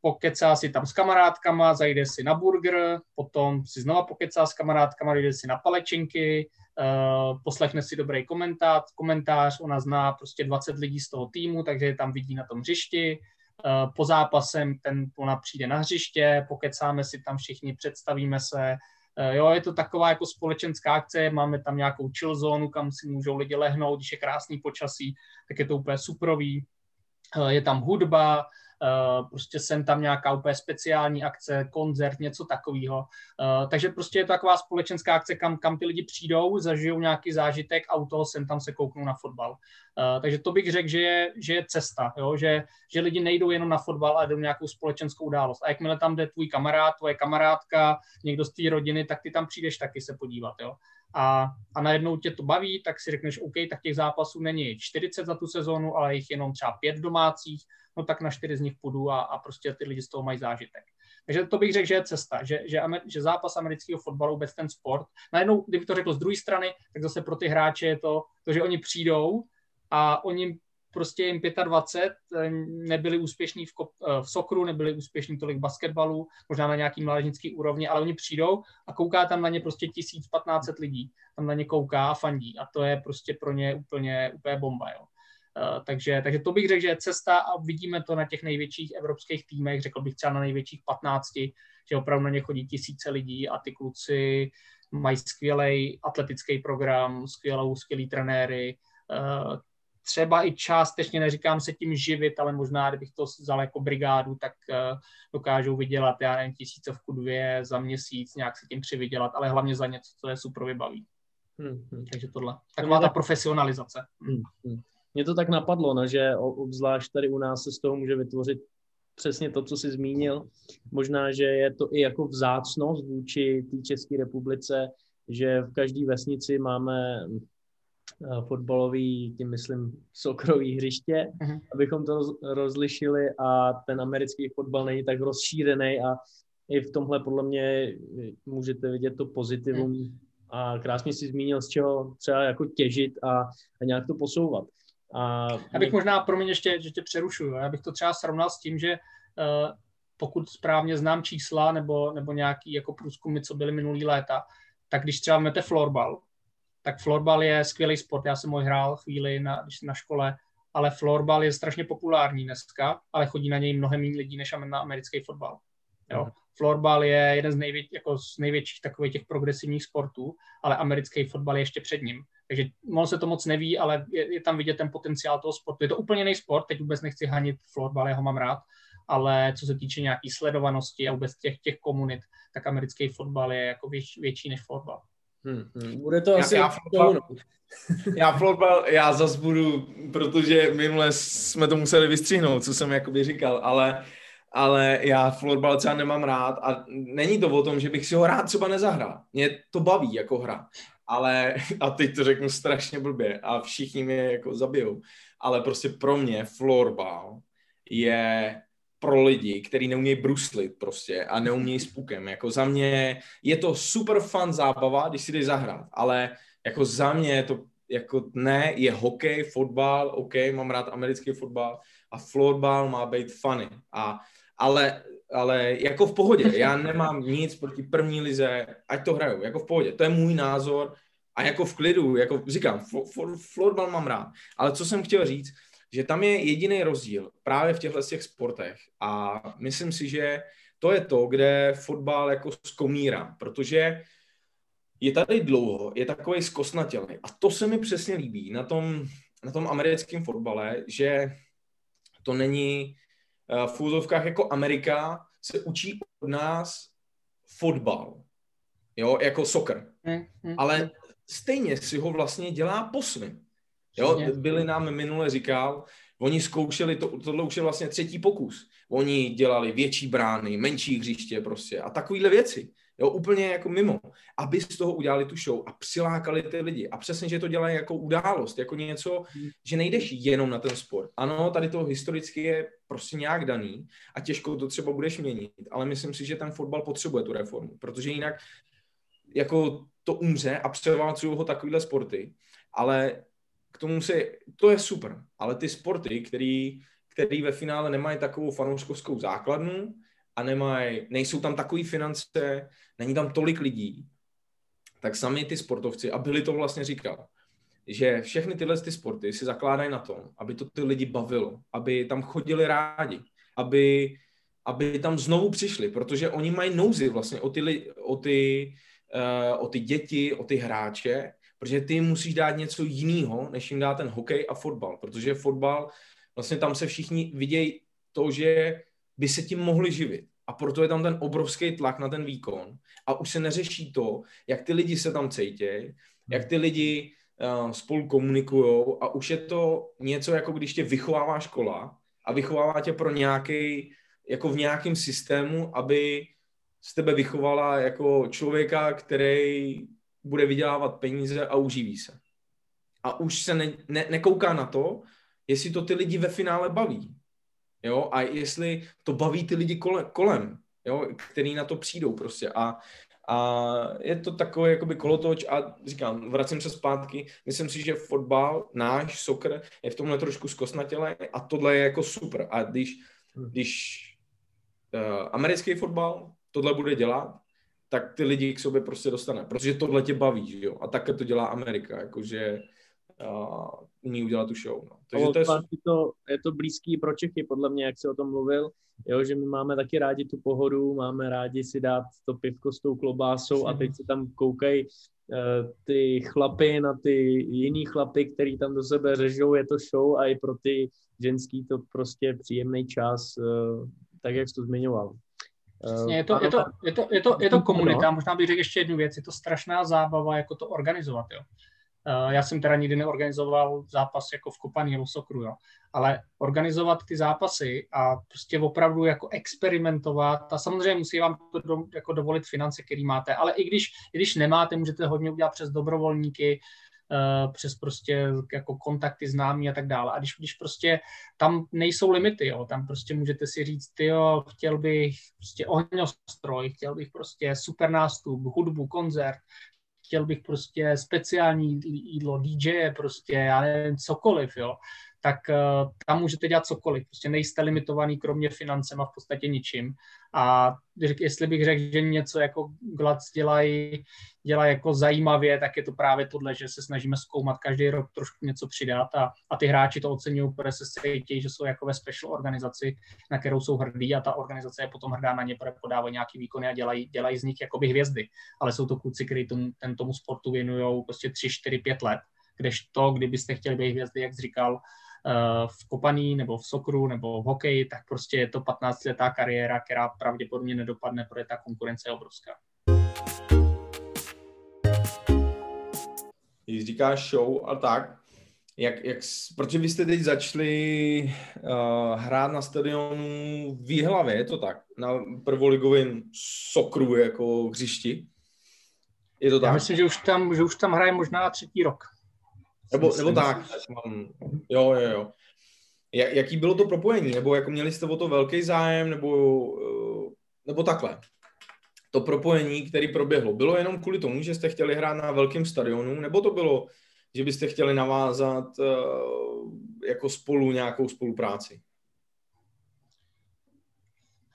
pokecá si tam s kamarádkama, zajde si na burger, potom si znova pokecá s kamarádkama, jde si na palečinky, uh, poslechne si dobrý komentář, komentář, ona zná prostě 20 lidí z toho týmu, takže je tam vidí na tom hřišti, uh, po zápasem ten, ona přijde na hřiště, pokecáme si tam všichni, představíme se, uh, jo, je to taková jako společenská akce, máme tam nějakou chill zónu, kam si můžou lidi lehnout, když je krásný počasí, tak je to úplně suprový, je tam hudba, Eh, prostě sem tam nějaká úplně speciální akce, koncert, něco takového. Eh, takže prostě je to taková společenská akce, kam, kam ty lidi přijdou, zažijou nějaký zážitek a u toho sem tam se kouknou na fotbal. Eh, takže to bych řekl, že je, že je cesta, jo? Že, že lidi nejdou jenom na fotbal, ale jdou nějakou společenskou událost. A jakmile tam jde tvůj kamarád, tvoje kamarádka, někdo z té rodiny, tak ty tam přijdeš taky se podívat. Jo? A, a najednou tě to baví, tak si řekneš, OK, tak těch zápasů není 40 za tu sezónu, ale jich jenom třeba pět domácích, no tak na čtyři z nich půjdu a, a prostě ty lidi z toho mají zážitek. Takže to bych řekl, že je cesta, že, že, že zápas amerického fotbalu, vůbec ten sport, najednou, kdyby to řekl z druhé strany, tak zase pro ty hráče je to, to že oni přijdou a oni prostě jim 25, eh, nebyli úspěšní v, kop, eh, v sokru, nebyli úspěšní tolik basketbalu, možná na nějaký mládežnický úrovni, ale oni přijdou a kouká tam na ně prostě 1500 lidí. Tam na ně kouká a fandí a to je prostě pro ně úplně, úplně bomba. Jo. Uh, takže, takže to bych řekl, že je cesta a vidíme to na těch největších evropských týmech, řekl bych třeba na největších 15, že opravdu na ně chodí tisíce lidí a ty kluci mají skvělý atletický program, skvělou, skvělý trenéry, uh, třeba i částečně, neříkám se tím živit, ale možná, kdybych to vzal jako brigádu, tak uh, dokážou vydělat, já nevím, tisícovku dvě za měsíc, nějak se tím přivydělat, ale hlavně za něco, co je super vybaví. Hmm, hmm. Takže tohle. Taková ta profesionalizace. Hmm, hmm. Mně to tak napadlo, no, že obzvlášť tady u nás se z toho může vytvořit přesně to, co jsi zmínil. Možná, že je to i jako vzácnost vůči té České republice, že v každé vesnici máme Eh, fotbalový, tím myslím sokrový hřiště, uh-huh. abychom to roz, rozlišili a ten americký fotbal není tak rozšířený a i v tomhle podle mě můžete vidět to pozitivum uh-huh. a krásně si zmínil, z čeho třeba jako těžit a, a nějak to posouvat. A já bych možná, promiň ještě, že tě přerušuju, já bych to třeba srovnal s tím, že uh, pokud správně znám čísla nebo, nebo nějaký jako průzkumy, co byly minulý léta, tak když třeba máte florbal, tak florbal je skvělý sport. Já jsem ho hrál chvíli na, na škole, ale florbal je strašně populární dneska, ale chodí na něj mnohem méně lidí než na americký fotbal. Jo. Mhm. Florbal je jeden z, největ, jako z největších takových těch progresivních sportů, ale americký fotbal je ještě před ním. Takže moc se to moc neví, ale je, je tam vidět ten potenciál toho sportu. Je to úplně jiný sport, teď vůbec nechci hanit florbal, já ho mám rád, ale co se týče nějaký sledovanosti a vůbec těch, těch komunit, tak americký fotbal je jako věč, větší než florbal. Hmm, hmm. Bude to já, asi... Já, florbal, já florbal, já zas budu, protože minule jsme to museli vystřihnout, co jsem jakoby říkal, ale, ale já florbal třeba nemám rád a není to o tom, že bych si ho rád třeba nezahrál. Mě to baví jako hra, ale, a teď to řeknu strašně blbě a všichni mě jako zabijou, ale prostě pro mě florbal je pro lidi, kteří neumějí bruslit prostě a neumějí s pukem. Jako za mě je to super fun zábava, když si jdeš zahrát, ale jako za mě je to jako ne, je hokej, fotbal, OK, mám rád americký fotbal a florbal má být funny. A, ale, ale jako v pohodě, já nemám nic proti první lize, ať to hrajou, jako v pohodě, to je můj názor a jako v klidu, jako říkám, florbal mám rád. Ale co jsem chtěl říct, že tam je jediný rozdíl právě v těchto těch sportech a myslím si, že to je to, kde fotbal jako skomírá, protože je tady dlouho, je takový zkosnatělý a to se mi přesně líbí na tom, na tom americkém fotbale, že to není uh, v úzovkách jako Amerika se učí od nás fotbal, jo, jako soccer, mm, ale stejně si ho vlastně dělá po svým. Jo, byli nám minule říkal, oni zkoušeli, to, tohle už je vlastně třetí pokus. Oni dělali větší brány, menší hřiště prostě a takovéhle věci. Jo, úplně jako mimo, aby z toho udělali tu show a přilákali ty lidi. A přesně, že to dělají jako událost, jako něco, že nejdeš jenom na ten sport. Ano, tady to historicky je prostě nějak daný a těžko to třeba budeš měnit, ale myslím si, že ten fotbal potřebuje tu reformu, protože jinak jako to umře a převálcují ho takovýhle sporty, ale tomu se, to je super, ale ty sporty, který, který ve finále nemají takovou fanouškovskou základnu, a nemají, nejsou tam takový finance, není tam tolik lidí, tak sami ty sportovci, a byli to vlastně říkal, že všechny tyhle ty sporty si zakládají na tom, aby to ty lidi bavilo, aby tam chodili rádi, aby, aby tam znovu přišli, protože oni mají nouzy vlastně o ty, o ty, uh, o ty děti, o ty hráče, protože ty musíš dát něco jiného, než jim dá ten hokej a fotbal, protože fotbal, vlastně tam se všichni vidějí to, že by se tím mohli živit. A proto je tam ten obrovský tlak na ten výkon. A už se neřeší to, jak ty lidi se tam cítějí, jak ty lidi uh, spolu komunikují a už je to něco, jako když tě vychovává škola a vychovává tě pro nějaký, jako v nějakém systému, aby z tebe vychovala jako člověka, který bude vydělávat peníze a uživí se. A už se ne, ne, nekouká na to, jestli to ty lidi ve finále baví jo, a jestli to baví ty lidi kolem, kolem jo, který na to přijdou prostě a, a je to takový jakoby kolotoč a říkám, vracím se zpátky, myslím si, že fotbal, náš soccer je v tomhle trošku zkosnatělé a tohle je jako super a když, hmm. když uh, americký fotbal tohle bude dělat, tak ty lidi k sobě prostě dostane, protože tohle tě baví, že jo, a také to dělá Amerika, jakože uh, umí udělat tu show. No. Takže to je... To, je to blízký pro Čechy, podle mě, jak jsi o tom mluvil, jo, že my máme taky rádi tu pohodu, máme rádi si dát to pivko s tou klobásou a teď se tam koukají uh, ty chlapy na ty jiný chlapy, který tam do sebe řežou, je to show a i pro ty ženský to prostě příjemný čas, uh, tak jak jsi to zmiňoval. Přesně, je to, je, to, je, to, je, to, je to komunita, možná bych řekl ještě jednu věc, je to strašná zábava, jako to organizovat, jo. Eh, já jsem teda nikdy neorganizoval zápas jako v kopaní nebo sokru, jo. ale organizovat ty zápasy a prostě opravdu jako experimentovat a samozřejmě musí vám to do, jako dovolit finance, který máte, ale i když, i když nemáte, můžete hodně udělat přes dobrovolníky, přes prostě jako kontakty známí a tak dále. A když, když prostě tam nejsou limity, jo, tam prostě můžete si říct, ty jo, chtěl bych prostě ohňostroj, chtěl bych prostě super nástup, hudbu, koncert, chtěl bych prostě speciální jídlo, DJ, prostě, já nevím, cokoliv, jo, tak uh, tam můžete dělat cokoliv. Prostě nejste limitovaný kromě financema v podstatě ničím. A jestli bych řekl, že něco jako Glac dělají, dělají jako zajímavě, tak je to právě tohle, že se snažíme zkoumat každý rok trošku něco přidat a, a ty hráči to oceňují, protože se cítí, že jsou jako ve special organizaci, na kterou jsou hrdí a ta organizace je potom hrdá na ně, protože podávají nějaký výkony a dělají, dělají z nich jakoby hvězdy. Ale jsou to kluci, kteří tomu, ten tomu sportu věnují prostě 3, 4, 5 let, kdežto, kdybyste chtěli být hvězdy, jak jsi říkal, Eh, v kopaní nebo v sokru nebo v hokeji, tak prostě je to 15-letá kariéra, která pravděpodobně nedopadne, protože ta konkurence je obrovská. Když říkáš show a tak, jak, jak, protože vy jste teď začali uh, hrát na stadionu v Výhlavě, je to tak? Na prvoligovém sokru jako hřišti? Je to tak? Já myslím, že už tam, že už tam hraje možná třetí rok. Nebo, nebo tak. Jo, jo, jo. Jaký bylo to propojení? Nebo jako měli jste o to velký zájem? Nebo, eh, nebo takhle? To propojení, který proběhlo, bylo jenom kvůli tomu, že jste chtěli hrát na velkém stadionu? Nebo to bylo, že byste chtěli navázat uh, jako spolu nějakou spolupráci?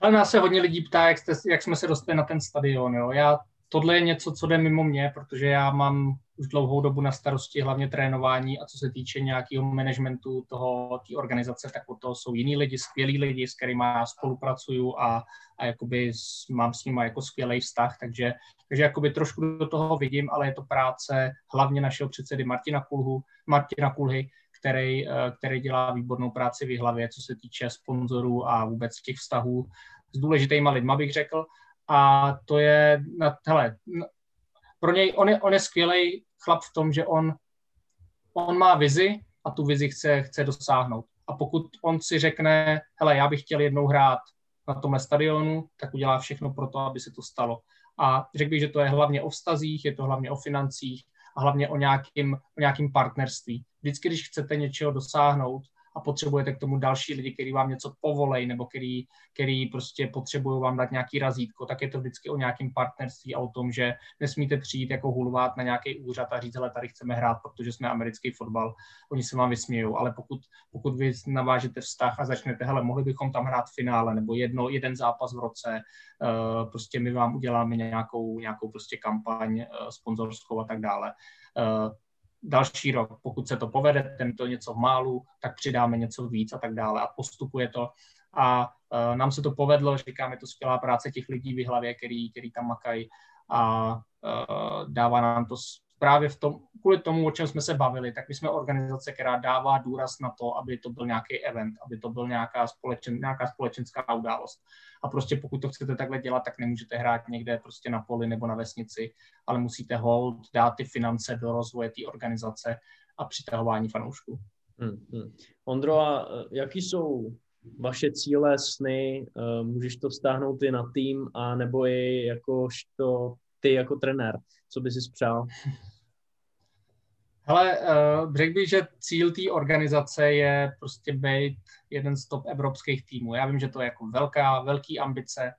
Ale nás se hodně lidí ptá, jak, jste, jak jsme se dostali na ten stadion. Jo. Já, tohle je něco, co jde mimo mě, protože já mám už dlouhou dobu na starosti hlavně trénování a co se týče nějakého managementu toho, té organizace, tak toho jsou jiní lidi, skvělí lidi, s kterými já spolupracuju a, a jakoby s, mám s nimi jako skvělý vztah, takže, takže jakoby trošku do toho vidím, ale je to práce hlavně našeho předsedy Martina Kulhu, Martina Kulhy, který, eh, který dělá výbornou práci v hlavě, co se týče sponzorů a vůbec těch vztahů s důležitýma lidma, bych řekl. A to je, hele, pro něj, on je, on je skvělý chlap v tom, že on, on má vizi a tu vizi chce, chce dosáhnout. A pokud on si řekne, hele, já bych chtěl jednou hrát na tomhle stadionu, tak udělá všechno pro to, aby se to stalo. A řekl bych, že to je hlavně o vztazích, je to hlavně o financích a hlavně o nějakým, o nějakým partnerství. Vždycky, když chcete něčeho dosáhnout, a potřebujete k tomu další lidi, kteří vám něco povolej nebo který, který prostě potřebují vám dát nějaký razítko, tak je to vždycky o nějakém partnerství a o tom, že nesmíte přijít jako hulvát na nějaký úřad a říct, ale tady chceme hrát, protože jsme americký fotbal, oni se vám vysmějou, ale pokud, pokud vy navážete vztah a začnete, hele, mohli bychom tam hrát finále nebo jedno, jeden zápas v roce, uh, prostě my vám uděláme nějakou, nějakou prostě kampaň uh, sponzorskou a tak dále. Uh, další rok, pokud se to povede, tento něco v málu, tak přidáme něco víc a tak dále a postupuje to. A uh, nám se to povedlo, říkám, je to skvělá práce těch lidí v hlavě, který, který tam makají a uh, dává nám to právě v tom, kvůli tomu, o čem jsme se bavili, tak my jsme organizace, která dává důraz na to, aby to byl nějaký event, aby to byl nějaká, společen, nějaká společenská událost. A prostě pokud to chcete takhle dělat, tak nemůžete hrát někde prostě na poli nebo na vesnici, ale musíte hold dát ty finance do rozvoje té organizace a přitahování fanoušků. Hmm, hmm. Ondro, a e, jaký jsou vaše cíle, sny? E, můžeš to vztáhnout i na tým, a nebo i jakožto ty jako trenér? Co by si spřál? Hele, uh, řekl bych, že cíl té organizace je prostě být jeden z top evropských týmů. Já vím, že to je jako velká, velký ambice,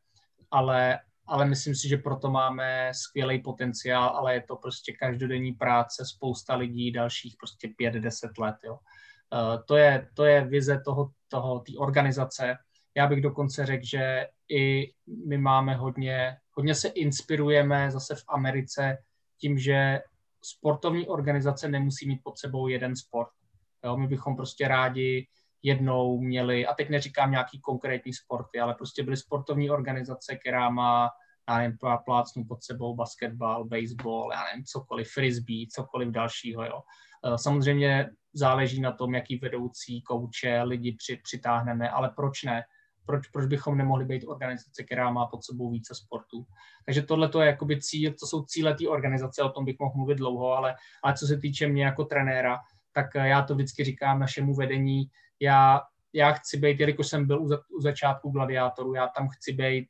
ale, ale myslím si, že proto máme skvělý potenciál, ale je to prostě každodenní práce, spousta lidí, dalších prostě pět, deset let. Jo. Uh, to, je, to je vize toho, toho, té organizace. Já bych dokonce řekl, že i my máme hodně, hodně se inspirujeme zase v Americe tím, že sportovní organizace nemusí mít pod sebou jeden sport. Jo, my bychom prostě rádi jednou měli, a teď neříkám nějaký konkrétní sporty, ale prostě byly sportovní organizace, která má, já nevím, plácnu pod sebou basketbal, baseball, já nevím, cokoliv, frisbee, cokoliv dalšího, jo. Eh, samozřejmě záleží na tom, jaký vedoucí, kouče, lidi při, přitáhneme, ale proč ne? Proč, proč bychom nemohli být organizace, která má pod sebou více sportů. Takže tohle to je jakoby cíl, to jsou cíle té organizace, o tom bych mohl mluvit dlouho, ale, ale co se týče mě jako trenéra, tak eh, já to vždycky říkám našemu vedení, já, já chci být, jelikož jsem byl u, za, u začátku gladiátoru, já tam chci být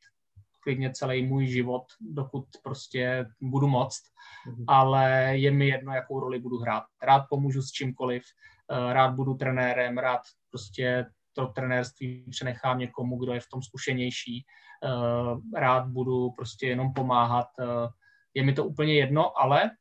klidně celý můj život, dokud prostě budu moct, mm-hmm. ale je mi jedno, jakou roli budu hrát. Rád pomůžu s čímkoliv, eh, rád budu trenérem, rád prostě to trenérství přenechám někomu, kdo je v tom zkušenější. Eh, rád budu prostě jenom pomáhat. Eh, je mi to úplně jedno, ale,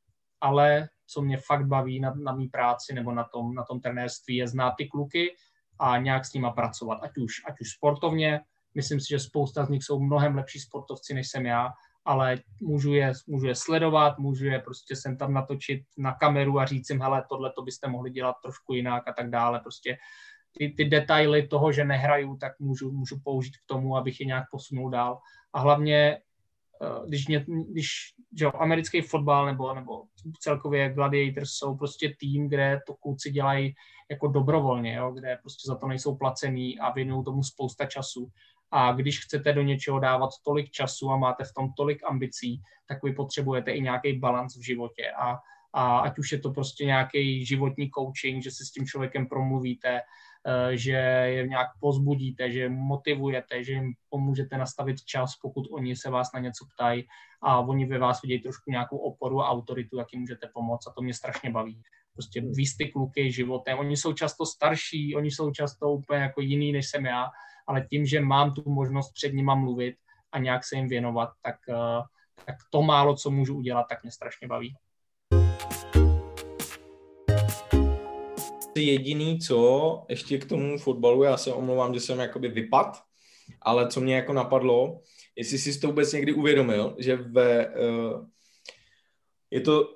ale co mě fakt baví na, na mý práci nebo na tom, na tom trenérství, je znát ty kluky a nějak s nima pracovat. Ať už, ať už sportovně, myslím si, že spousta z nich jsou mnohem lepší sportovci, než jsem já, ale můžu je, můžu je sledovat, můžu je prostě sem tam natočit na kameru a říct jim, hele, tohle to byste mohli dělat trošku jinak a tak dále. Prostě ty, ty detaily toho, že nehraju, tak můžu, můžu použít k tomu, abych je nějak posunul dál. A hlavně, eh, když, mě, když že americký fotbal nebo, nebo celkově Gladiators jsou prostě tým, kde to kluci dělají jako dobrovolně, jo, kde prostě za to nejsou placený a věnují tomu spousta času. A když chcete do něčeho dávat tolik času a máte v tom tolik ambicí, tak vy potřebujete i nějaký balans v životě. A, a ať už je to prostě nějaký životní coaching, že se s tím člověkem promluvíte, že je nějak pozbudíte, že motivujete, že jim pomůžete nastavit čas, pokud oni se vás na něco ptají a oni ve vás vidějí trošku nějakou oporu a autoritu, jak jim můžete pomoct a to mě strašně baví. Prostě víc ty kluky životem. Oni jsou často starší, oni jsou často úplně jako jiný, než jsem já, ale tím, že mám tu možnost před nima mluvit a nějak se jim věnovat, tak, eh, tak to málo, co můžu udělat, tak mě strašně baví. Jediný, co ještě k tomu fotbalu, já se omlouvám, že jsem jakoby vypad, ale co mě jako napadlo, jestli jsi to vůbec někdy uvědomil, že ve, uh, je, to,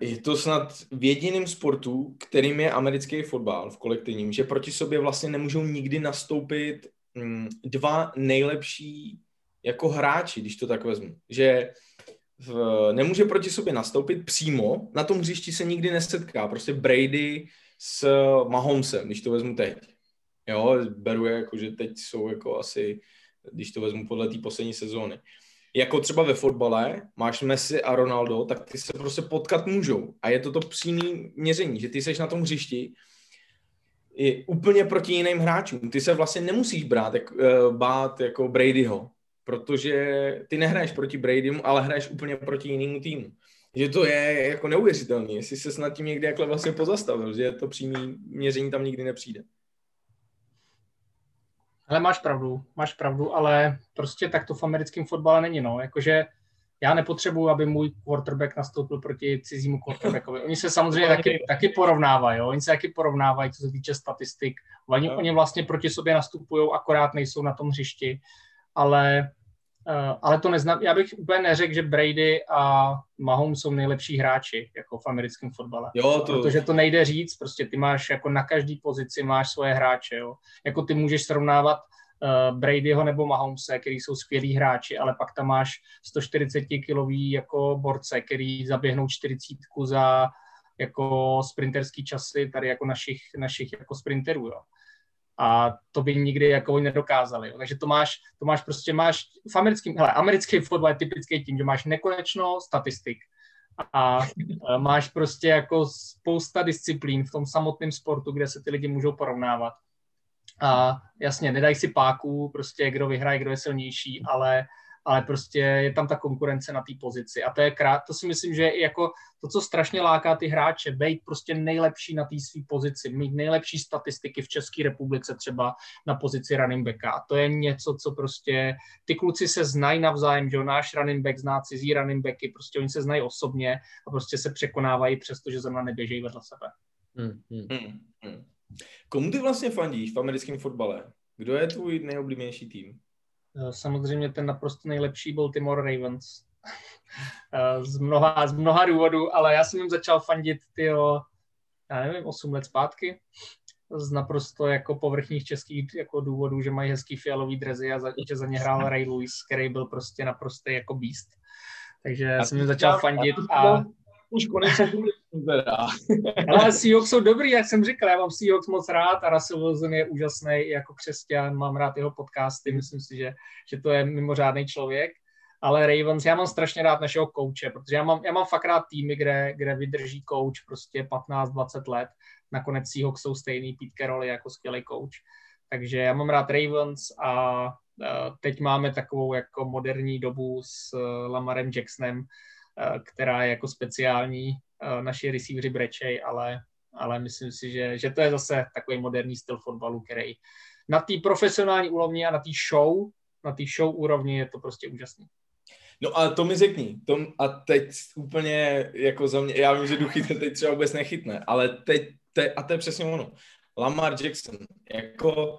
je to snad v jediném sportu, kterým je americký fotbal v kolektivním, že proti sobě vlastně nemůžou nikdy nastoupit um, dva nejlepší jako hráči, když to tak vezmu. Že v, nemůže proti sobě nastoupit přímo, na tom hřišti se nikdy nesetká. Prostě Brady s Mahomesem, když to vezmu teď. Jo, beru je jako, že teď jsou jako asi, když to vezmu podle té poslední sezóny. Jako třeba ve fotbale máš Messi a Ronaldo, tak ty se prostě potkat můžou. A je to to přímý měření, že ty seš na tom hřišti je úplně proti jiným hráčům. Ty se vlastně nemusíš brát, jak, uh, bát jako Bradyho, protože ty nehraješ proti Bradymu, ale hraješ úplně proti jinému týmu. Že to je jako neuvěřitelné, jestli se snad tím někdy jakhle vlastně pozastavil, že to přímý měření tam nikdy nepřijde. Ale máš pravdu, máš pravdu, ale prostě tak to v americkém fotbale není, no. Jakože já nepotřebuji, aby můj quarterback nastoupil proti cizímu quarterbackovi. Oni se samozřejmě taky, taky porovnávají, jo? oni se taky porovnávají, co se týče statistik. Oni, no. oni vlastně proti sobě nastupují, akorát nejsou na tom hřišti, ale, ale to neznám, já bych úplně neřekl, že Brady a Mahomes jsou nejlepší hráči jako v americkém fotbale. Jo, to... Protože to nejde říct, prostě ty máš jako na každý pozici máš svoje hráče, jo. Jako ty můžeš srovnávat uh, Bradyho nebo Mahomese, který jsou skvělí hráči, ale pak tam máš 140 kilový jako borce, který zaběhnou 40 za jako sprinterský časy tady jako našich, našich jako sprinterů, jo. A to by nikdy jako oni nedokázali. Takže to máš, to máš prostě, máš v americkém, hele, americký fotbal je typický tím, že máš nekonečno statistik a máš prostě jako spousta disciplín v tom samotném sportu, kde se ty lidi můžou porovnávat. A jasně, nedají si páku, prostě kdo vyhraje, kdo je silnější, ale, ale prostě je tam ta konkurence na té pozici. A to je krát, to si myslím, že je jako to, co strašně láká ty hráče, být prostě nejlepší na té své pozici, mít nejlepší statistiky v České republice třeba na pozici running backa. A to je něco, co prostě ty kluci se znají navzájem, že náš running back zná cizí running backy, prostě oni se znají osobně a prostě se překonávají, přestože zrovna neběžejí vedle sebe. Hmm, hmm. Hmm, hmm. Komu ty vlastně fandíš v americkém fotbale? Kdo je tvůj nejoblíbenější tým? Eh, samozřejmě ten naprosto nejlepší Baltimore Ravens. Eh, z mnoha, z mnoha důvodů, ale já jsem jim začal fandit tyjo, já nevím, 8 let zpátky z naprosto jako povrchních českých jako důvodů, že mají hezký fialový drezy a za, že za ně hrál Ray Lewis, který byl prostě naprosto jako beast. Takže já jsem jim začal fandit a už konečně teda. Ale Seahawks jsou dobrý, jak jsem říkal, já mám Seahawks moc rád a Russell Wilson je úžasný jako křesťan, mám rád jeho podcasty, myslím si, že, že to je mimořádný člověk. Ale Ravens, já mám strašně rád našeho kouče, protože já mám, já mám fakt rád týmy, kde, kde vydrží kouč prostě 15-20 let. Nakonec Seahawks jsou stejný, Pete Carroll jako skvělý kouč. Takže já mám rád Ravens a teď máme takovou jako moderní dobu s Lamarem Jacksonem, Eh, která je jako speciální. Eh, naši receiveri brečej, ale, ale myslím si, že, že to je zase takový moderní styl fotbalu, který na té profesionální úrovni a na té show, na té show úrovni je to prostě úžasný. No a to mi řekni, to, a teď úplně jako za mě, já vím, že Duchy teď třeba vůbec nechytne, ale teď, te, a to je přesně ono. Lamar Jackson, jako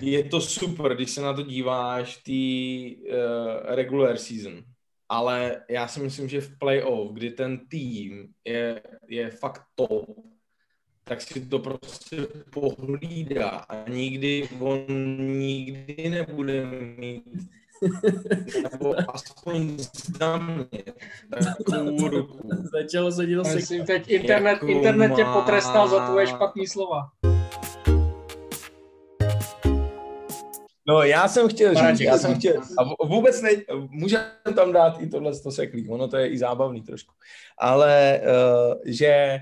je to super, když se na to díváš, ty uh, regular season, ale já si myslím, že v playoff, kdy ten tým je, je fakt top, tak si to prostě pohlídá a nikdy on nikdy nebude mít nebo aspoň za mě takovou ruku. Začalo se dílo Myslím, teď internet, jako internet tě potrestal za tvoje špatný slova. No, já jsem chtěl říct, já jsem chtěl, a vůbec ne, můžeme tam dát i tohle to seklí, ono to je i zábavný trošku, ale uh, že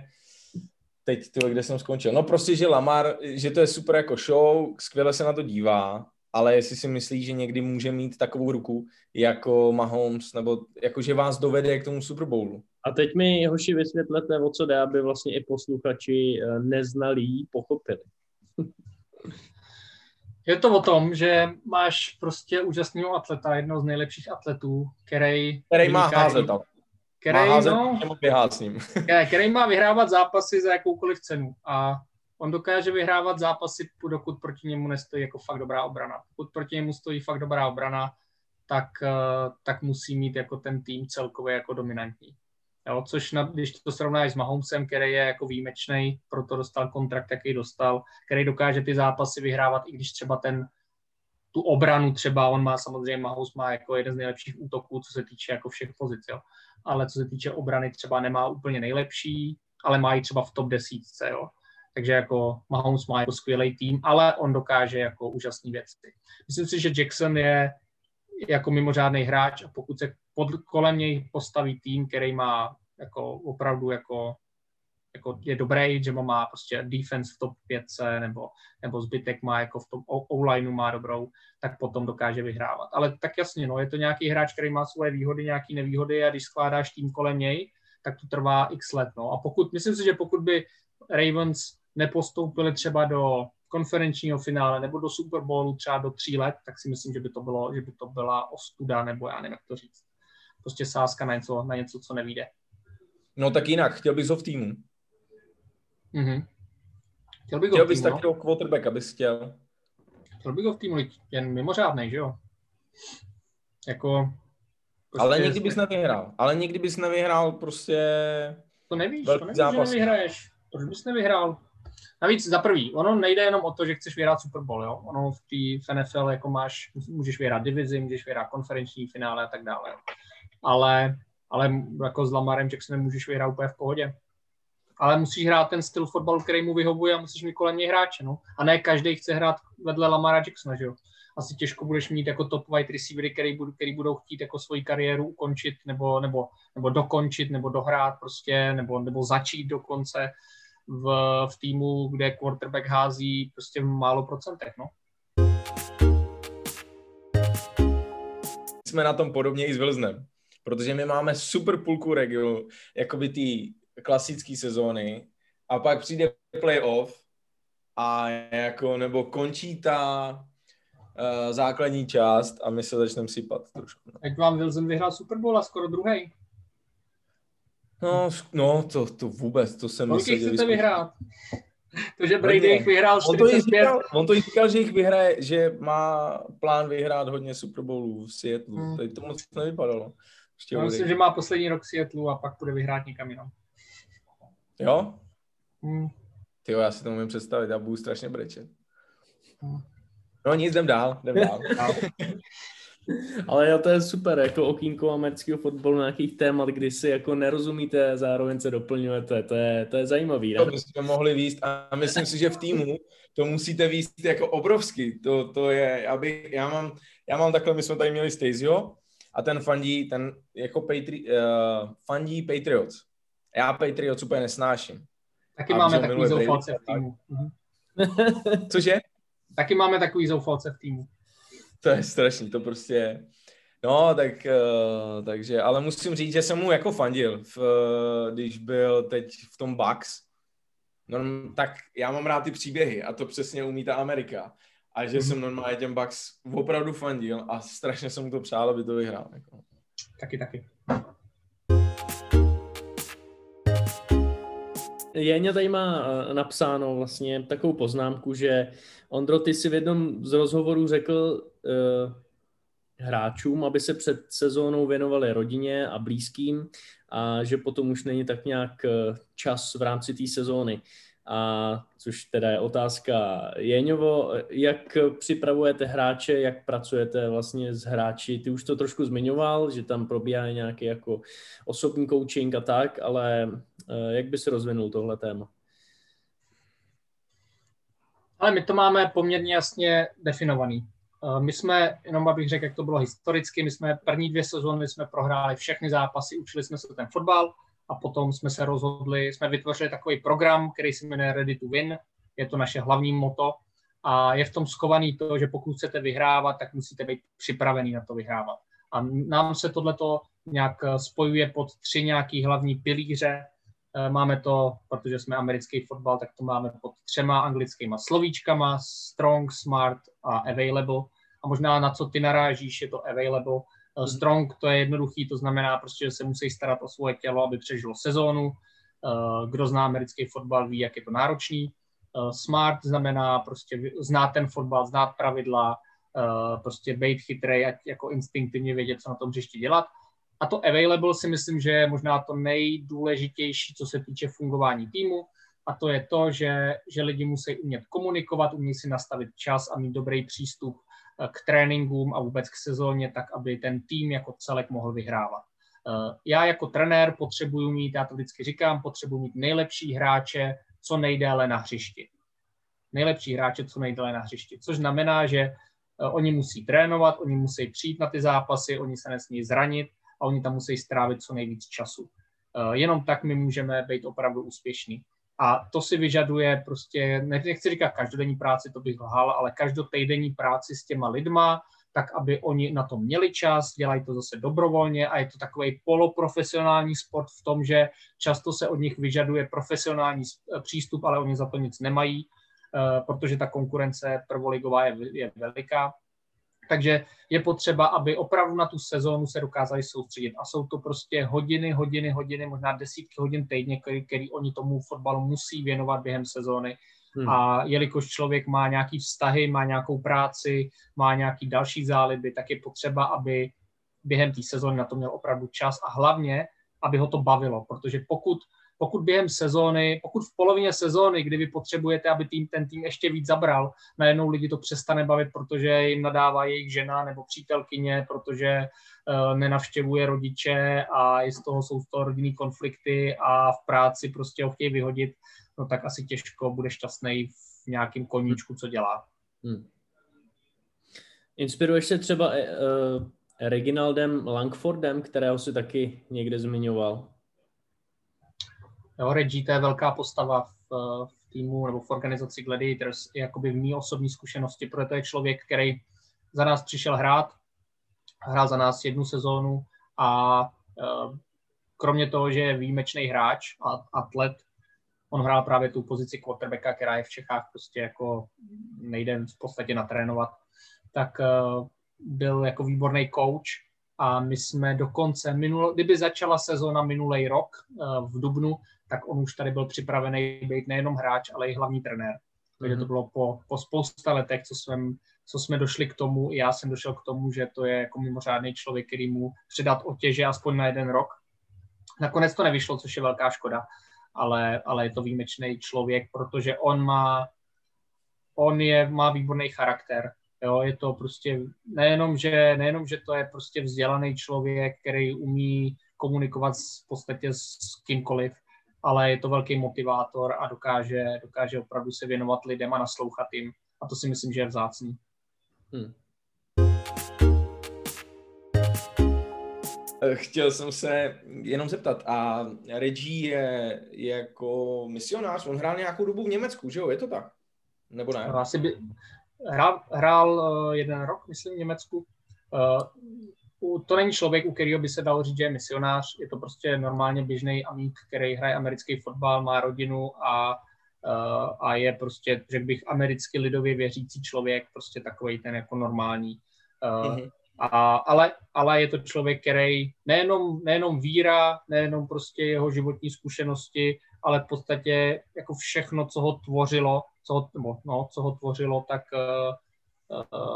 teď, tyhle, kde jsem skončil, no prostě, že Lamar, že to je super jako show, skvěle se na to dívá, ale jestli si myslí, že někdy může mít takovou ruku jako Mahomes, nebo jako že vás dovede k tomu Super Bowlu. A teď mi, hoši, vysvětlete, o co jde, aby vlastně i posluchači eh, neznalí pochopili. Je to o tom, že máš prostě úžasného atleta, jednoho z nejlepších atletů, který... Který má házet, který, má házet, no, který má vyhrávat zápasy za jakoukoliv cenu. A on dokáže vyhrávat zápasy, dokud proti němu nestojí jako fakt dobrá obrana. Pokud proti němu stojí fakt dobrá obrana, tak, eh, tak musí mít jako ten tým celkově jako dominantní. Jo, což na, když to srovnáš s Mahomesem, který je jako výjimečný, proto dostal kontrakt, jaký dostal, který dokáže ty zápasy vyhrávat, i když třeba ten tu obranu třeba, on má samozřejmě, Mahomes má jako jeden z nejlepších útoků, co se týče jako všech pozic, jo. ale co se týče obrany třeba nemá úplně nejlepší, ale má i třeba v top desítce, jo. Takže jako Mahomes má jako skvělý tým, ale on dokáže jako úžasné věci. Myslím si, že Jackson je jako mimořádný hráč a pokud se pod, kolem něj postaví tým, který má jako opravdu jako jako je dobrý, že má prostě defense v top 5 nebo, nebo zbytek má jako v tom O-lineu má dobrou, tak potom dokáže vyhrávat. Ale tak jasně, no, je to nějaký hráč, který má svoje výhody, nějaké nevýhody a když skládáš tým kolem něj, tak to trvá x let. No. A pokud, myslím si, že pokud by Ravens nepostoupili třeba do konferenčního finále nebo do Super Bowlu třeba do tří let, tak si myslím, že by to, bylo, že by to byla ostuda, nebo já nevím, jak to říct. Prostě sázka na něco, na něco co nevíde. No tak jinak, chtěl bys ho v týmu. Mm-hmm. Chtěl bych ho chtěl bys no? takového quarterback, abys chtěl. Chtěl bych ho v týmu, jen mimořádný, že jo? Jako... Prostě ale nikdy bys nevyhrál. Ale nikdy bys nevyhrál prostě... To nevíš, to nevíš, zápas. že nevyhraješ. Proč bys nevyhrál? Navíc za prvý, ono nejde jenom o to, že chceš vyhrát Super Bowl, jo? Ono v té NFL jako máš, můžeš vyhrát divizi, můžeš vyhrát konferenční finále a tak dále. Ale, ale jako s Lamarem Jacksonem můžeš vyhrát úplně v pohodě. Ale musíš hrát ten styl fotbalu, který mu vyhovuje a musíš mít kolem něj hráče, no. A ne každý chce hrát vedle Lamara Jacksona, že jo. Asi těžko budeš mít jako top wide receivery, který, budou, který budou chtít jako svoji kariéru ukončit nebo, nebo, nebo dokončit, nebo dohrát prostě, nebo, nebo začít dokonce v, v týmu, kde quarterback hází prostě v málo procentech, no. Jsme na tom podobně i s Wilsonem, protože my máme super půlku regionu, jakoby ty klasické sezóny a pak přijde playoff a jako, nebo končí ta uh, základní část a my se začneme sypat trošku. No. Jak vám Wilson vyhrál Super Bowl a skoro druhý. No, no to, to vůbec, to jsem myslel, že chcete vyhrát? To, že Brady jich vyhrál 45. On to, říkal, on to říkal, že jich vyhraje, že má plán vyhrát hodně Super Bowlů v Seattle. Hmm. To moc nevypadalo. Ještě Já myslím, že má poslední rok Seattle a pak bude vyhrát někam jinam. Jo? Hmm. Ty já si to můžu představit, já budu strašně brečet. Hmm. No nic, jdem dál, jdem dál. Ale jo, to je super, jako okýnko amerického fotbalu, nějakých témat, kdy si jako nerozumíte, zároveň se doplňujete, to je, to je zajímavý. To byste mohli výst a myslím si, že v týmu to musíte výst jako obrovský, to, to je, aby, já mám, já mám takhle, my jsme tady měli Staceyho a ten fandí, ten jako Patri, uh, fandí Patriots. Já Patriots úplně nesnáším. Taky a máme takový zoufalce v týmu. Mhm. Cože? Taky máme takový zoufalce v týmu to je strašný, to prostě, no, tak, uh, takže, ale musím říct, že jsem mu jako fandil, v, uh, když byl teď v tom Bucks, no, tak já mám rád ty příběhy a to přesně umí ta Amerika. A že mm-hmm. jsem normálně těm Bucks opravdu fandil a strašně jsem mu to přál, aby to vyhrál. Jako. Taky, taky. Jeně tady má eh, napsáno vlastně takovou poznámku, že Ondro, ty si v jednom z rozhovorů řekl uh, hráčům, aby se před sezónou věnovali rodině a blízkým a že potom už není tak nějak eh, čas v rámci té sezóny. A což teda je otázka Jeňovo, jak připravujete hráče, jak pracujete vlastně s hráči, ty už to trošku zmiňoval, že tam probíhá nějaký jako osobní coaching a tak, ale eh, jak by se rozvinul tohle téma? Ale my to máme poměrně jasně definovaný. Eh, my jsme, jenom abych řekl, jak to bylo historicky, my jsme první dvě sezóny jsme prohráli všechny zápasy, učili jsme se ten fotbal a potom jsme se rozhodli, jsme vytvořili takový program, který se jmenuje Ready to Win, je to naše hlavní moto a je v tom skovaný to, že pokud chcete vyhrávat, tak musíte být připravený na to vyhrávat. A nám se tohleto nějak spojuje pod tři nějaký hlavní pilíře, Eh, máme to, protože jsme americký fotbal, tak to máme pod třema anglickýma slovíčkama, strong, smart a available. A možná na co ty narážíš, je to available. Eh. Strong to je jednoduchý, to znamená prostě, že se musí starat o svoje tělo, aby přežilo sezónu. Eh, kdo zná americký fotbal, ví, jak je to náročný. Smart znamená prostě znát ten fotbal, znát pravidla, prostě být chytrý a jako instinktivně vědět, co na tom hřišti dělat. A to available si myslím, že je možná to nejdůležitější, co se týče fungování týmu. A to je to, že, že lidi musí umět komunikovat, umět si nastavit čas a mít dobrý přístup eh, k tréninkům a vůbec k sezóně, tak aby ten tým jako celek mohl vyhrávat. Eh, já jako trenér potřebuju mít, já to vždycky říkám, potřebuji mít nejlepší hráče co nejdéle na hřišti. Nejlepší hráče co nejdéle na hřišti, což znamená, že eh, oni musí trénovat, oni musí přijít na ty zápasy, oni se nesmí zranit, a oni tam musí strávit co nejvíc času. Jenom tak my můžeme být opravdu úspěšní. A to si vyžaduje prostě, nechci říkat každodenní práci, to bych lhal, ale každotejdenní práci s těma lidma, tak aby oni na to měli čas, dělají to zase dobrovolně a je to takový poloprofesionální sport v tom, že často se od nich vyžaduje profesionální přístup, ale oni za to nic nemají, eh, protože ta konkurence prvoligová je, je veliká. Takže je potřeba, aby opravdu na tu sezónu se dokázali soustředit. A jsou to prostě hodiny, hodiny, hodiny, možná desítky hodin týdně, který, který oni tomu fotbalu musí věnovat během sezóny. Hmm. A jelikož člověk má nějaký vztahy, má nějakou práci, má nějaký další záliby, tak je potřeba, aby během té sezóny na to měl opravdu čas a hlavně, aby ho to bavilo, protože pokud pokud během sezóny, pokud v polovině sezóny, kdy vy potřebujete, aby tým, ten tým ještě víc zabral, najednou lidi to přestane bavit, protože jim nadává jejich žena nebo přítelkyně, protože uh, nenavštěvuje rodiče a je z toho, jsou z toho rodinný konflikty a v práci prostě ho chtějí vyhodit, no tak asi těžko bude šťastný v nějakém koníčku, co dělá. Hmm. Inspiruješ se třeba uh, Reginaldem Langfordem, kterého si taky někde zmiňoval? Jo, Reggie, to je velká postava v, v týmu nebo v organizaci Gladiators, jakoby v mý osobní zkušenosti, protože to je člověk, který za nás přišel hrát, hrál za nás jednu sezónu a uh, kromě toho, že je výjimečný hráč a atlet, on hrál právě tu pozici quarterbacka, která je v Čechách prostě jako nejde v podstatě natrénovat, tak uh, byl jako výborný coach a my jsme dokonce, minulo, kdyby začala sezóna minulý rok v Dubnu, tak on už tady byl připravený být nejenom hráč, ale i hlavní trenér. Takže to mhm. bylo po, po spousta letech, co jsme, co jsme došli k tomu, já jsem došel k tomu, že to je jako mimořádný člověk, který mu předat otěže aspoň na jeden rok. Nakonec to nevyšlo, což je velká škoda, ale, ale je to výjimečný člověk, protože on má, on je, má výborný charakter. Jo, je to prostě nejenom že, nejenom, že to je prostě vzdělaný člověk, který umí komunikovat v podstatě s kýmkoliv, ale je to velký motivátor a dokáže, dokáže opravdu se věnovat lidem a naslouchat jim. A to si myslím, že je vzácný. Hmm. Chtěl jsem se jenom zeptat, a Reggie je, je jako misionář, on hrál nějakou dobu v Německu, že jo, je to tak? Nebo ne? No, asi by, hrál, hrál eh, jeden rok, myslím, v Německu. Eh, to není člověk, u kterého by se dalo říct, že je misionář, je to prostě normálně běžný amík, který hraje americký fotbal, má rodinu a, a je prostě, řekl bych, americky lidově věřící člověk, prostě takový ten jako normální. Mm-hmm. A, ale, ale je to člověk, který nejenom, nejenom víra, nejenom prostě jeho životní zkušenosti, ale v podstatě jako všechno, co ho tvořilo, co ho, no, co ho tvořilo, tak uh,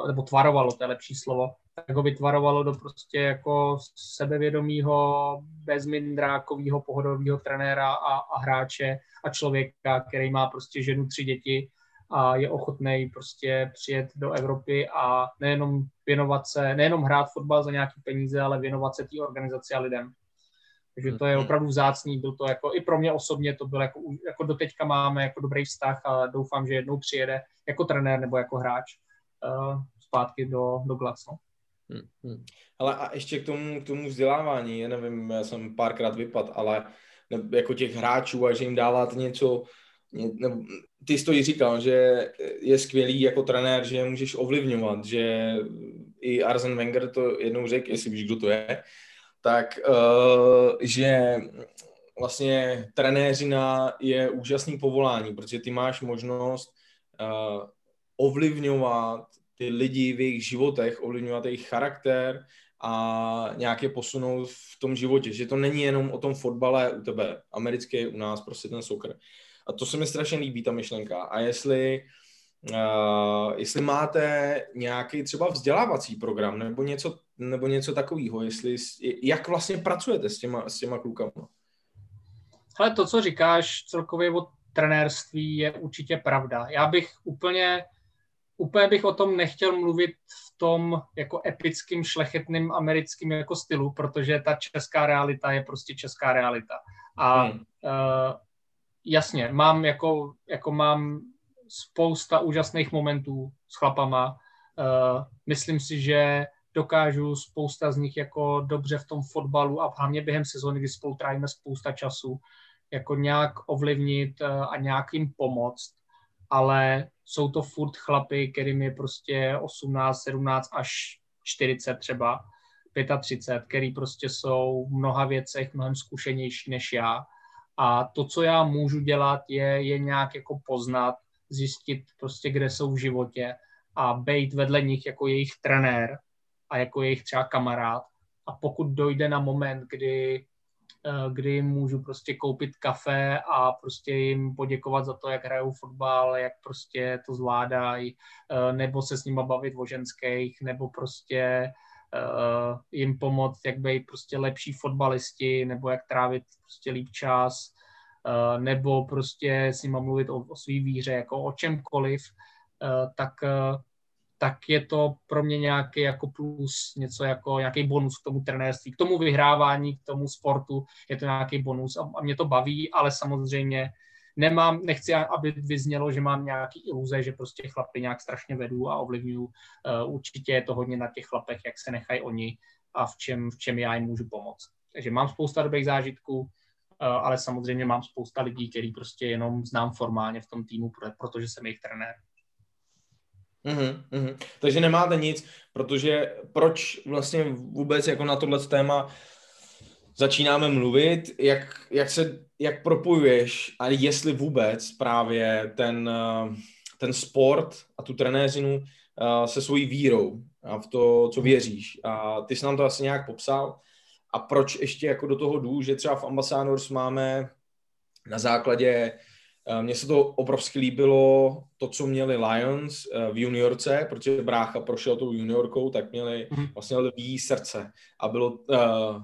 nebo tvarovalo, to je lepší slovo, tak ho vytvarovalo do prostě jako sebevědomého, bezmindrákového, pohodového trenéra a, a hráče a člověka, který má prostě ženu, tři děti a je ochotný prostě přijet do Evropy a nejenom věnovat se, nejenom hrát fotbal za nějaké peníze, ale věnovat se té organizaci a lidem. Takže to je mhm. opravdu vzácný, byl to jako i pro mě osobně, to byl jako, jako doteďka máme jako dobrý vztah a doufám, že jednou přijede jako trenér nebo jako hráč uh, zpátky do, do Glasgow. Hmm, hmm. Ale a ještě k tomu, k tomu vzdělávání, já nevím, já jsem párkrát vypad, ale ne, jako těch hráčů a že jim dáváte něco, ne, ne, ty jsi to i říkal, že je skvělý jako trenér, že můžeš ovlivňovat, že i Arsen Wenger to jednou řekl, jestli víš, kdo to je, tak uh, že vlastně trenéřina je úžasný povolání, protože ty máš možnost uh, ovlivňovat ty lidi v jejich životech, ovlivňovat jejich charakter a nějak je posunout v tom životě, že to není jenom o tom fotbale u tebe, americký u nás, prostě ten soccer. A to se mi strašně líbí, ta myšlenka. A jestli, uh, jestli máte nějaký třeba vzdělávací program nebo něco, nebo něco takového, jestli, jak vlastně pracujete s těma, s těma klukama? Ale to, co říkáš celkově o trenérství, je určitě pravda. Já bych úplně úplně bych o tom nechtěl mluvit v tom jako epickým, šlechetným americkým jako stylu, protože ta česká realita je prostě česká realita. A hmm. uh, jasně, mám jako, jako mám spousta úžasných momentů s chlapama. Uh, myslím si, že dokážu spousta z nich jako dobře v tom fotbalu a hlavně během sezóny, kdy spolu trávíme spousta času, jako nějak ovlivnit eh, a nějak jim pomoct, ale jsou to furt chlapy, kterým je prostě 18, 17 až 40 třeba, 35, který prostě jsou v mnoha věcech mnohem zkušenější než já. A to, co já můžu dělat, je, je nějak jako poznat, zjistit prostě, kde jsou v životě a být vedle nich jako jejich trenér a jako jejich třeba kamarád. A pokud dojde na moment, kdy, kdy jim můžu prostě koupit kafe a prostě jim poděkovat za to, jak hrajou fotbal, jak prostě to zvládají, eh, nebo se s nima bavit o ženských, nebo prostě eh, jim pomoct, jak být prostě lepší fotbalisti, nebo jak trávit prostě líp čas, nebo prostě s nima mluvit o, o své víře, jako o čemkoliv, tak tak je to pro mě nějaký jako plus, něco jako nějaký bonus k tomu trenérství, k tomu vyhrávání, k tomu sportu, je to nějaký bonus a, a mě to baví, ale samozřejmě nemám, nechci, aby vyznělo, že mám nějaký iluze, že prostě chlapy nějak strašně vedu a ovlivňuju. Uh, určitě je to hodně na těch chlapech, jak se nechají oni a v čem, v čem já jim můžu pomoct. Takže mám spousta dobrých zážitků, uh, ale samozřejmě mám spousta lidí, který prostě jenom znám formálně v tom týmu, protože jsem jejich trenér. Mm-hmm, mm-hmm. Takže nemáte nic, protože proč vlastně vůbec jako na tohle téma začínáme mluvit, jak, jak se, jak propojuješ a jestli vůbec právě ten, ten sport a tu trenéřinu se svojí vírou a v to, co věříš. A ty jsi nám to asi nějak popsal. A proč ještě jako do toho jdu, že třeba v Ambassadors máme na základě Eh, mně se to obrovsky líbilo, to, co měli Lions eh, v juniorce, protože brácha prošel tou juniorkou, tak měli mhm. vlastně lví srdce. A bylo, uh,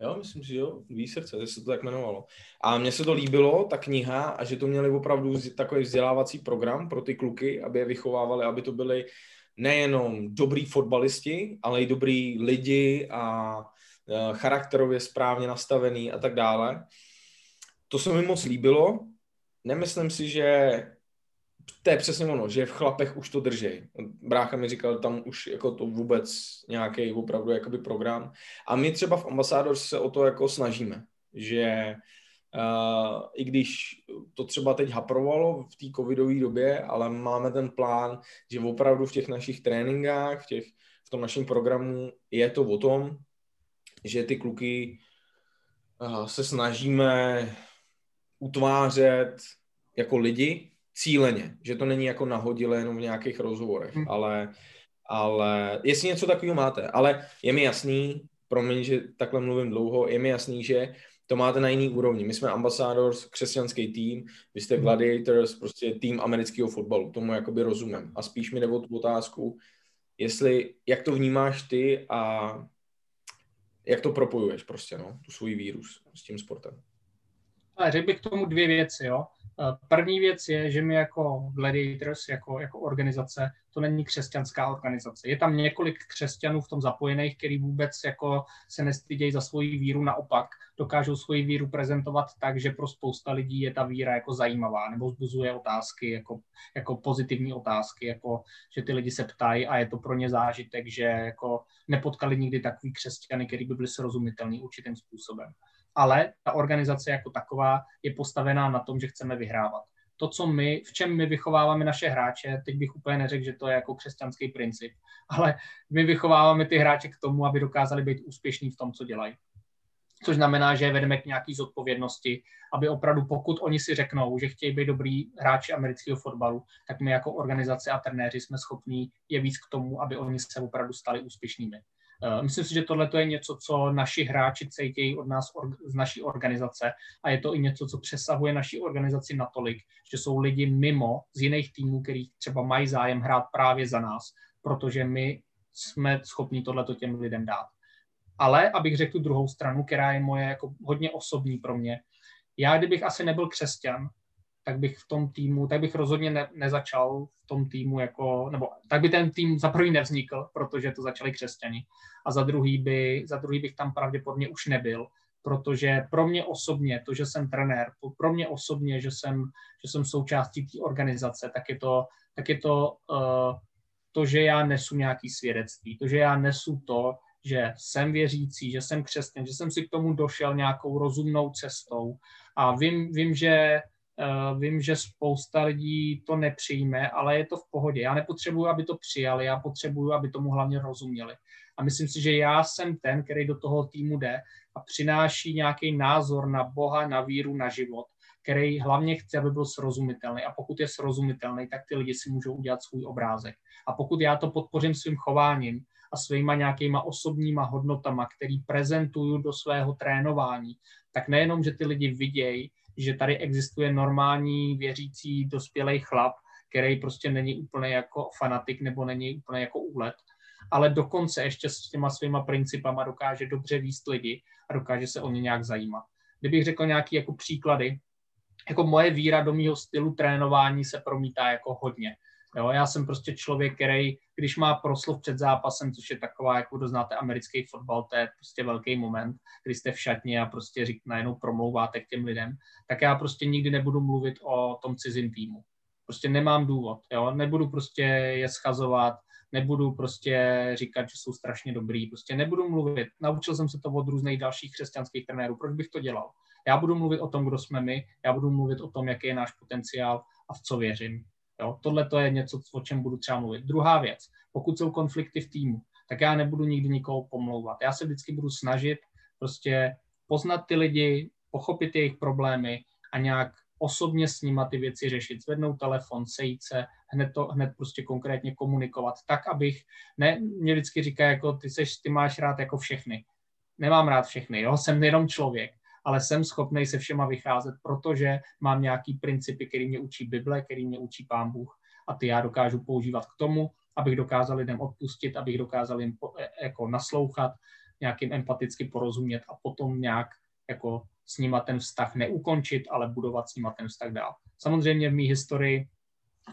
jo, myslím, že jo, lví srdce, že se to tak jmenovalo. A mně se to líbilo, ta kniha, a že to měli opravdu takový vzdělávací program pro ty kluky, aby je vychovávali, aby to byli nejenom dobrý fotbalisti, ale i dobrý lidi a charakterově správně nastavený a tak dále. To se mi moc líbilo nemyslím si, že to je přesně ono, že v chlapech už to drží. Brácha mi říkal, tam už jako to vůbec nějaký opravdu jakoby program. A my třeba v Ambassador se o to jako snažíme, že uh, i když to třeba teď haprovalo v té covidové době, ale máme ten plán, že opravdu v těch našich tréninkách, v, těch, v tom našem programu je to o tom, že ty kluky uh, se snažíme utvářet jako lidi cíleně, že to není jako nahodilé jenom v nějakých rozhovorech, hmm. ale, ale jestli něco takového máte, ale je mi jasný, promiň, že takhle mluvím dlouho, je mi jasný, že to máte na jiný úrovni. My jsme Ambassadors, křesťanský tým, vy jste hmm. Gladiators, prostě tým amerického fotbalu, tomu jakoby rozumím. A spíš mi nebo tu otázku, jestli, jak to vnímáš ty a jak to propojuješ prostě, no, tu svůj vírus s tím sportem. Ale řekl bych k tomu dvě věci, jo. Eh, první věc je, že my jako Gladiators, jako, jako organizace, to není křesťanská organizace. Je tam několik křesťanů v tom zapojených, který vůbec jako se nestydějí za svoji víru, naopak dokážou svoji víru prezentovat tak, že pro spousta lidí je ta víra jako zajímavá, nebo zbuzuje otázky, jako, jako pozitivní otázky, jako že ty lidi se ptají a je to pro ně zážitek, že jako nepotkali nikdy takový křesťany, který by byli srozumitelný určitým způsobem ale ta organizace jako taková je postavená na tom, že chceme vyhrávat. To, co my, v čem my vychováváme naše hráče, teď bych úplně neřekl, že to je jako křesťanský princip, ale my vychováváme ty hráče k tomu, aby dokázali být úspěšní v tom, co dělají. Což znamená, že vedeme k nějaký zodpovědnosti, aby opravdu, pokud oni si řeknou, že chtějí být dobrý hráči amerického fotbalu, tak my jako organizace a trenéři jsme schopní je víc k tomu, aby oni se opravdu stali úspěšnými. Eh, myslím si, že tohle je něco, co naši hráči cítí od nás z naší organizace a je to i něco, co přesahuje naší organizaci natolik, že jsou lidi mimo z jiných týmů, který třeba mají zájem hrát právě za nás, protože my jsme schopni tohleto těm lidem dát. Ale abych řekl tu druhou stranu, která je moje jako hodně osobní pro mě, já kdybych asi nebyl křesťan, tak bych v tom týmu, tak bych rozhodně ne, nezačal v tom týmu jako, nebo tak by ten tým za prvý nevznikl, protože to začali křesťani. A za druhý, by, za druhý bych tam pravděpodobně už nebyl, protože pro mě osobně, to, že jsem trenér, pro mě osobně, že jsem, že jsem součástí té organizace, tak je to, tak je to uh, to, že já nesu nějaký svědectví, to, že já nesu to, že jsem věřící, že jsem křesťan, že jsem si k tomu došel nějakou rozumnou cestou. A vím, vím že vím, že spousta lidí to nepřijme, ale je to v pohodě. Já nepotřebuji, aby to přijali, já potřebuji, aby tomu hlavně rozuměli. A myslím si, že já jsem ten, který do toho týmu jde a přináší nějaký názor na Boha, na víru, na život, který hlavně chce, aby byl srozumitelný. A pokud je srozumitelný, tak ty lidi si můžou udělat svůj obrázek. A pokud já to podpořím svým chováním a svýma nějakýma osobníma hodnotama, který prezentuju do svého trénování, tak nejenom, že ty lidi vidějí, že tady existuje normální věřící dospělý chlap, který prostě není úplně jako fanatik nebo není úplně jako úlet, ale dokonce ještě s těma svýma principama dokáže dobře výst lidi a dokáže se o ně nějak zajímat. Kdybych řekl nějaký jako příklady, jako moje víra do mého stylu trénování se promítá jako hodně. Jo, já jsem prostě člověk, který, když má proslov před zápasem, což je taková, jako kdo znáte americký fotbal, to je prostě velký moment, kdy jste v šatně a prostě řík, najednou promlouváte k těm lidem, tak já prostě nikdy nebudu mluvit o tom cizím týmu. Prostě nemám důvod, jo, nebudu prostě je schazovat, nebudu prostě říkat, že jsou strašně dobrý, prostě nebudu mluvit. Naučil jsem se to od různých dalších křesťanských trenérů, proč bych to dělal? Já budu mluvit o tom, kdo jsme my, já budu mluvit o tom, jaký je náš potenciál a v co věřím. Jo? Tohle to je něco, o čem budu třeba mluvit. Druhá věc, pokud jsou konflikty v týmu, tak já nebudu nikdy nikoho pomlouvat. Já se vždycky budu snažit prostě poznat ty lidi, pochopit jejich problémy a nějak osobně s nima ty věci řešit, zvednout telefon, sejít se, hned to, hned prostě konkrétně komunikovat, tak, abych, ne, mě vždycky říká, jako ty seš, ty máš rád jako všechny. Nemám rád všechny, jo, jsem jenom člověk, ale jsem schopný se všema vycházet, protože mám nějaký principy, který mě učí Bible, který mě učí Pán Bůh a ty já dokážu používat k tomu, abych dokázal lidem odpustit, abych dokázal jim e, jako naslouchat, nějakým empaticky porozumět a potom nějak jako s nima ten vztah neukončit, ale budovat s nima ten vztah dál. Samozřejmě v mé historii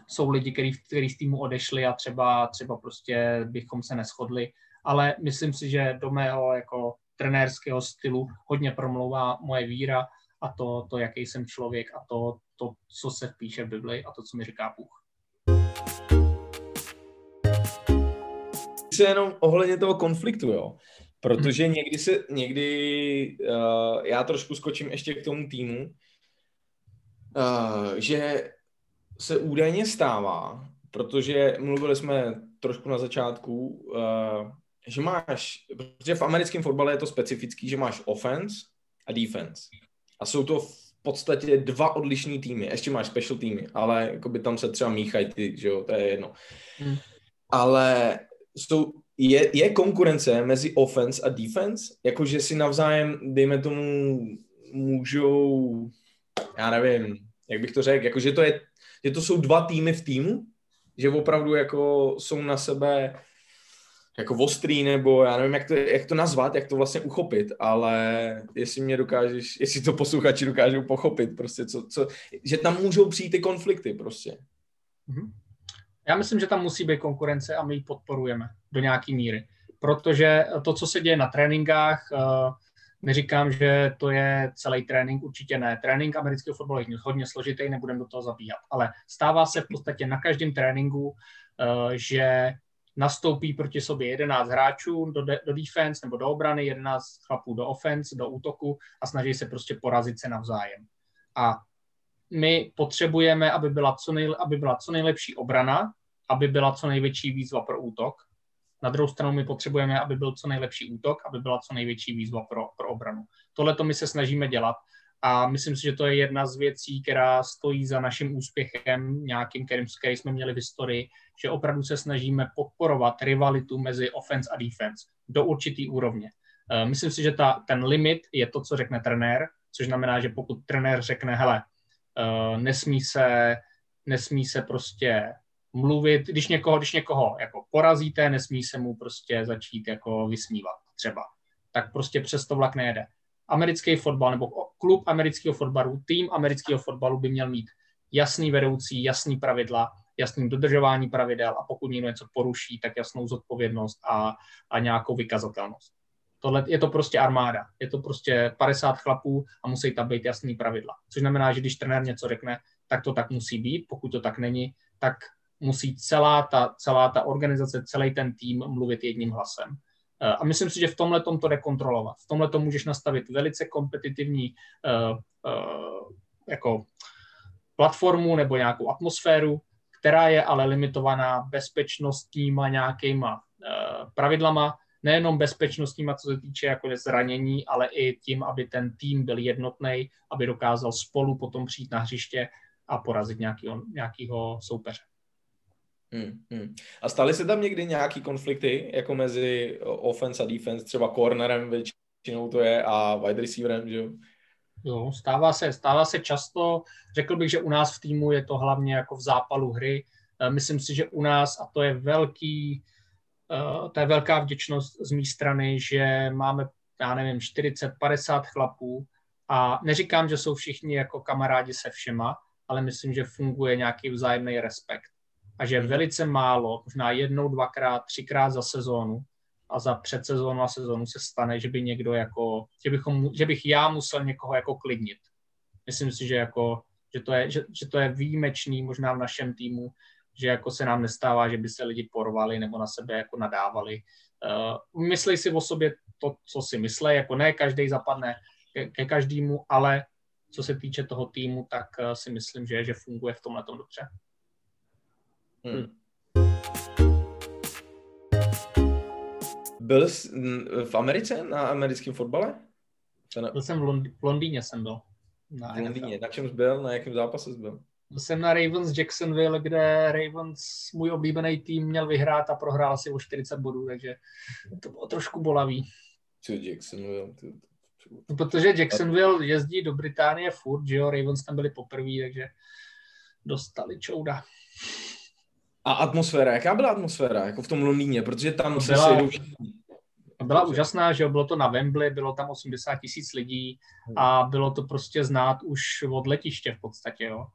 jsou lidi, kteří který z týmu odešli a třeba, třeba prostě bychom se neschodli, ale myslím si, že do mého jako trenérského stylu hodně promlouvá moje víra a to, to jaký jsem člověk a to, to, co se píše v Bibli a to, co mi říká Bůh. Se jenom ohledně toho konfliktu, jo. Protože hmm. někdy se, někdy uh, já trošku skočím ještě k tomu týmu, uh, že se údajně stává, protože mluvili jsme trošku na začátku, uh, že máš, protože v americkém fotbale je to specifický, že máš offense a defense. A jsou to v podstatě dva odlišní týmy. Ještě máš special týmy, ale jako by tam se třeba míchají ty, že jo, to je jedno. Hmm. Ale jsou, je, je konkurence mezi offense a defense? Jakože si navzájem, dejme tomu, můžou, já nevím, jak bych to řekl, jakože to je, že to jsou dva týmy v týmu, že opravdu jako jsou na sebe jako ostrý, nebo já nevím, jak to, jak to nazvat, jak to vlastně uchopit, ale jestli mě dokážeš, jestli to posluchači dokážou pochopit, prostě, co, co, že tam můžou přijít ty konflikty prostě. Mm-hmm. Já myslím, že tam musí být konkurence a my ji podporujeme do nějaké míry, protože to, co se děje na tréninkách, eh, neříkám, že to je celý trénink, určitě ne. Trénink amerického fotbalu je hodně složitý, nebudem do toho zabíhat, ale stává se v podstatě na každém tréninku, eh, že nastoupí proti sobě 11 hráčů do, de, do defense nebo do obrany, 11 chlapů do offense, do útoku a snaží se prostě porazit se navzájem. A my potřebujeme, aby byla co, nej, aby byla co nejlepší obrana, aby byla co největší výzva pro útok. Na druhou stranu my potřebujeme, aby byl co nejlepší útok, aby byla co největší výzva pro, pro obranu. Tohle to my se snažíme dělat a myslím si, že to je jedna z věcí, která stojí za naším úspěchem, nějakým, kterým, který jsme měli v historii, že opravdu se snažíme podporovat rivalitu mezi offense a defense do určitý úrovně. Eh, myslím si, že ta, ten limit je to, co řekne trenér, což znamená, že pokud trenér řekne, hele, eh, nesmí se, nesmí se prostě mluvit, když někoho, když někoho jako porazíte, nesmí se mu prostě začít jako vysmívat třeba, tak prostě přes to vlak nejede americký fotbal nebo klub amerického fotbalu, tým amerického fotbalu by měl mít jasný vedoucí, jasný pravidla, jasný dodržování pravidel a pokud někdo něco poruší, tak jasnou zodpovědnost a, a nějakou vykazatelnost. Tohle je to prostě armáda. Je to prostě 50 chlapů a musí tam být jasný pravidla. Což znamená, že když trenér něco řekne, tak to tak musí být. Pokud to tak není, tak musí celá ta, celá ta organizace, celý ten tým mluvit jedním hlasem. Eh, a myslím si, že v tomhle to jde kontrolovat. V tomhle to můžeš nastavit velice kompetitivní uh, uh, jako platformu nebo nějakou atmosféru, která je ale limitovaná bezpečnostníma nějakýma pravidlama, nejenom bezpečnostníma, co se týče jako zranění, ale i tím, aby ten tým byl jednotný, aby dokázal spolu potom přijít na hřiště a porazit nějakýho, nějakýho soupeře. Hmm, hmm. A staly se tam někdy nějaký konflikty, jako mezi offense a defense, třeba cornerem většinou to je a wide receiverem, že jo? Jo, stává se, stává se často. Řekl bych, že u nás v týmu je to hlavně jako v zápalu hry. Eh, myslím si, že u nás, a to je velký, eh, to je velká vděčnost z mé strany, že máme, já nevím, 40-50 chlapů a neříkám, že jsou všichni jako kamarádi se všema, ale myslím, že funguje nějaký vzájemný respekt a že velice málo, možná jednou, dvakrát, třikrát za sezónu a za předsezónu a sezónu se stane, že by někdo jako, že, bychom, že bych já musel někoho jako klidnit. Myslím si, že jako, že to je, že, že to je výjimečný možná v našem týmu, že jako se nám nestává, že by se lidi porvali nebo na sebe jako nadávali. Uh, myslej si o sobě to, co si myslí, jako ne každý zapadne ke, ke každému, ale co se týče toho týmu, tak uh, si myslím, že, že funguje v tomhle dobře. Hmm. Byl jsi v Americe na americkém fotbale? Byl jsem v, Lond- v Londýně jsem byl. Na v Londýně. Na čem jsi byl? Na jakém zápase jsi byl? Byl jsem na Ravens Jacksonville, kde Ravens, můj oblíbený tým, měl vyhrát a prohrál si o 40 bodů, takže to bylo trošku bolavý. Co Jacksonville? Ty, no, protože Jacksonville jezdí do Británie furt, že jo, Ravens tam byli poprvé, takže dostali čouda. A atmosféra, jaká byla atmosféra, jako v tom Londýně, protože tam se byla, byla úžasná, že bylo to na Wembley, bylo tam 80 tisíc lidí a bylo to prostě znát už od letiště v podstatě, jo.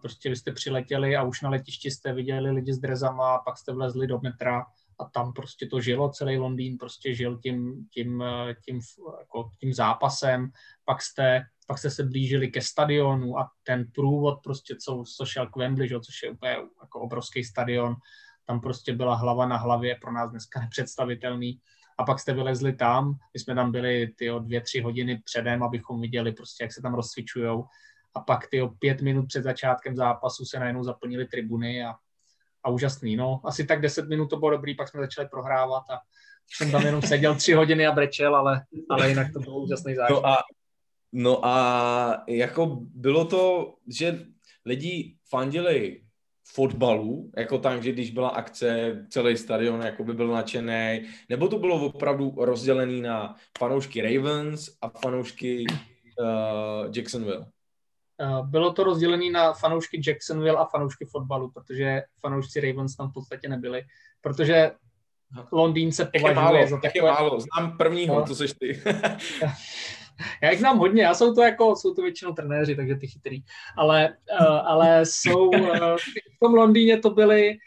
Prostě vy jste přiletěli a už na letišti jste viděli lidi s drezama, pak jste vlezli do metra a tam prostě to žilo, celý Londýn prostě žil tím, tím, tím, jako tím zápasem, pak jste pak jste se blížili ke stadionu a ten průvod prostě, co, co šel k Wembley, že, což je úplně jako obrovský stadion, tam prostě byla hlava na hlavě, pro nás dneska nepředstavitelný. A pak jste vylezli tam, my jsme tam byli ty o dvě, tři hodiny předem, abychom viděli prostě, jak se tam rozcvičujou. A pak ty o pět minut před začátkem zápasu se najednou zaplnili tribuny a, a úžasný. No, asi tak deset minut to bylo dobrý, pak jsme začali prohrávat a jsem tam jenom seděl tři hodiny a brečel, ale, ale jinak to bylo úžasný zážitek. No a No a jako bylo to, že lidi fandili fotbalu, jako tam, že když byla akce, celý stadion jako by byl nadšený, nebo to bylo opravdu rozdělený na fanoušky Ravens a fanoušky uh, Jacksonville? Bylo to rozdělené na fanoušky Jacksonville a fanoušky fotbalu, protože fanoušci Ravens tam v podstatě nebyli, protože Londýn se považuje málo, za takové... Málo, znám prvního, no. to seš ty. já jich znám hodně, já jsou to jako, jsou to většinou trenéři, takže ty chytrý, ale, uh, ale jsou, uh, v tom Londýně to byly,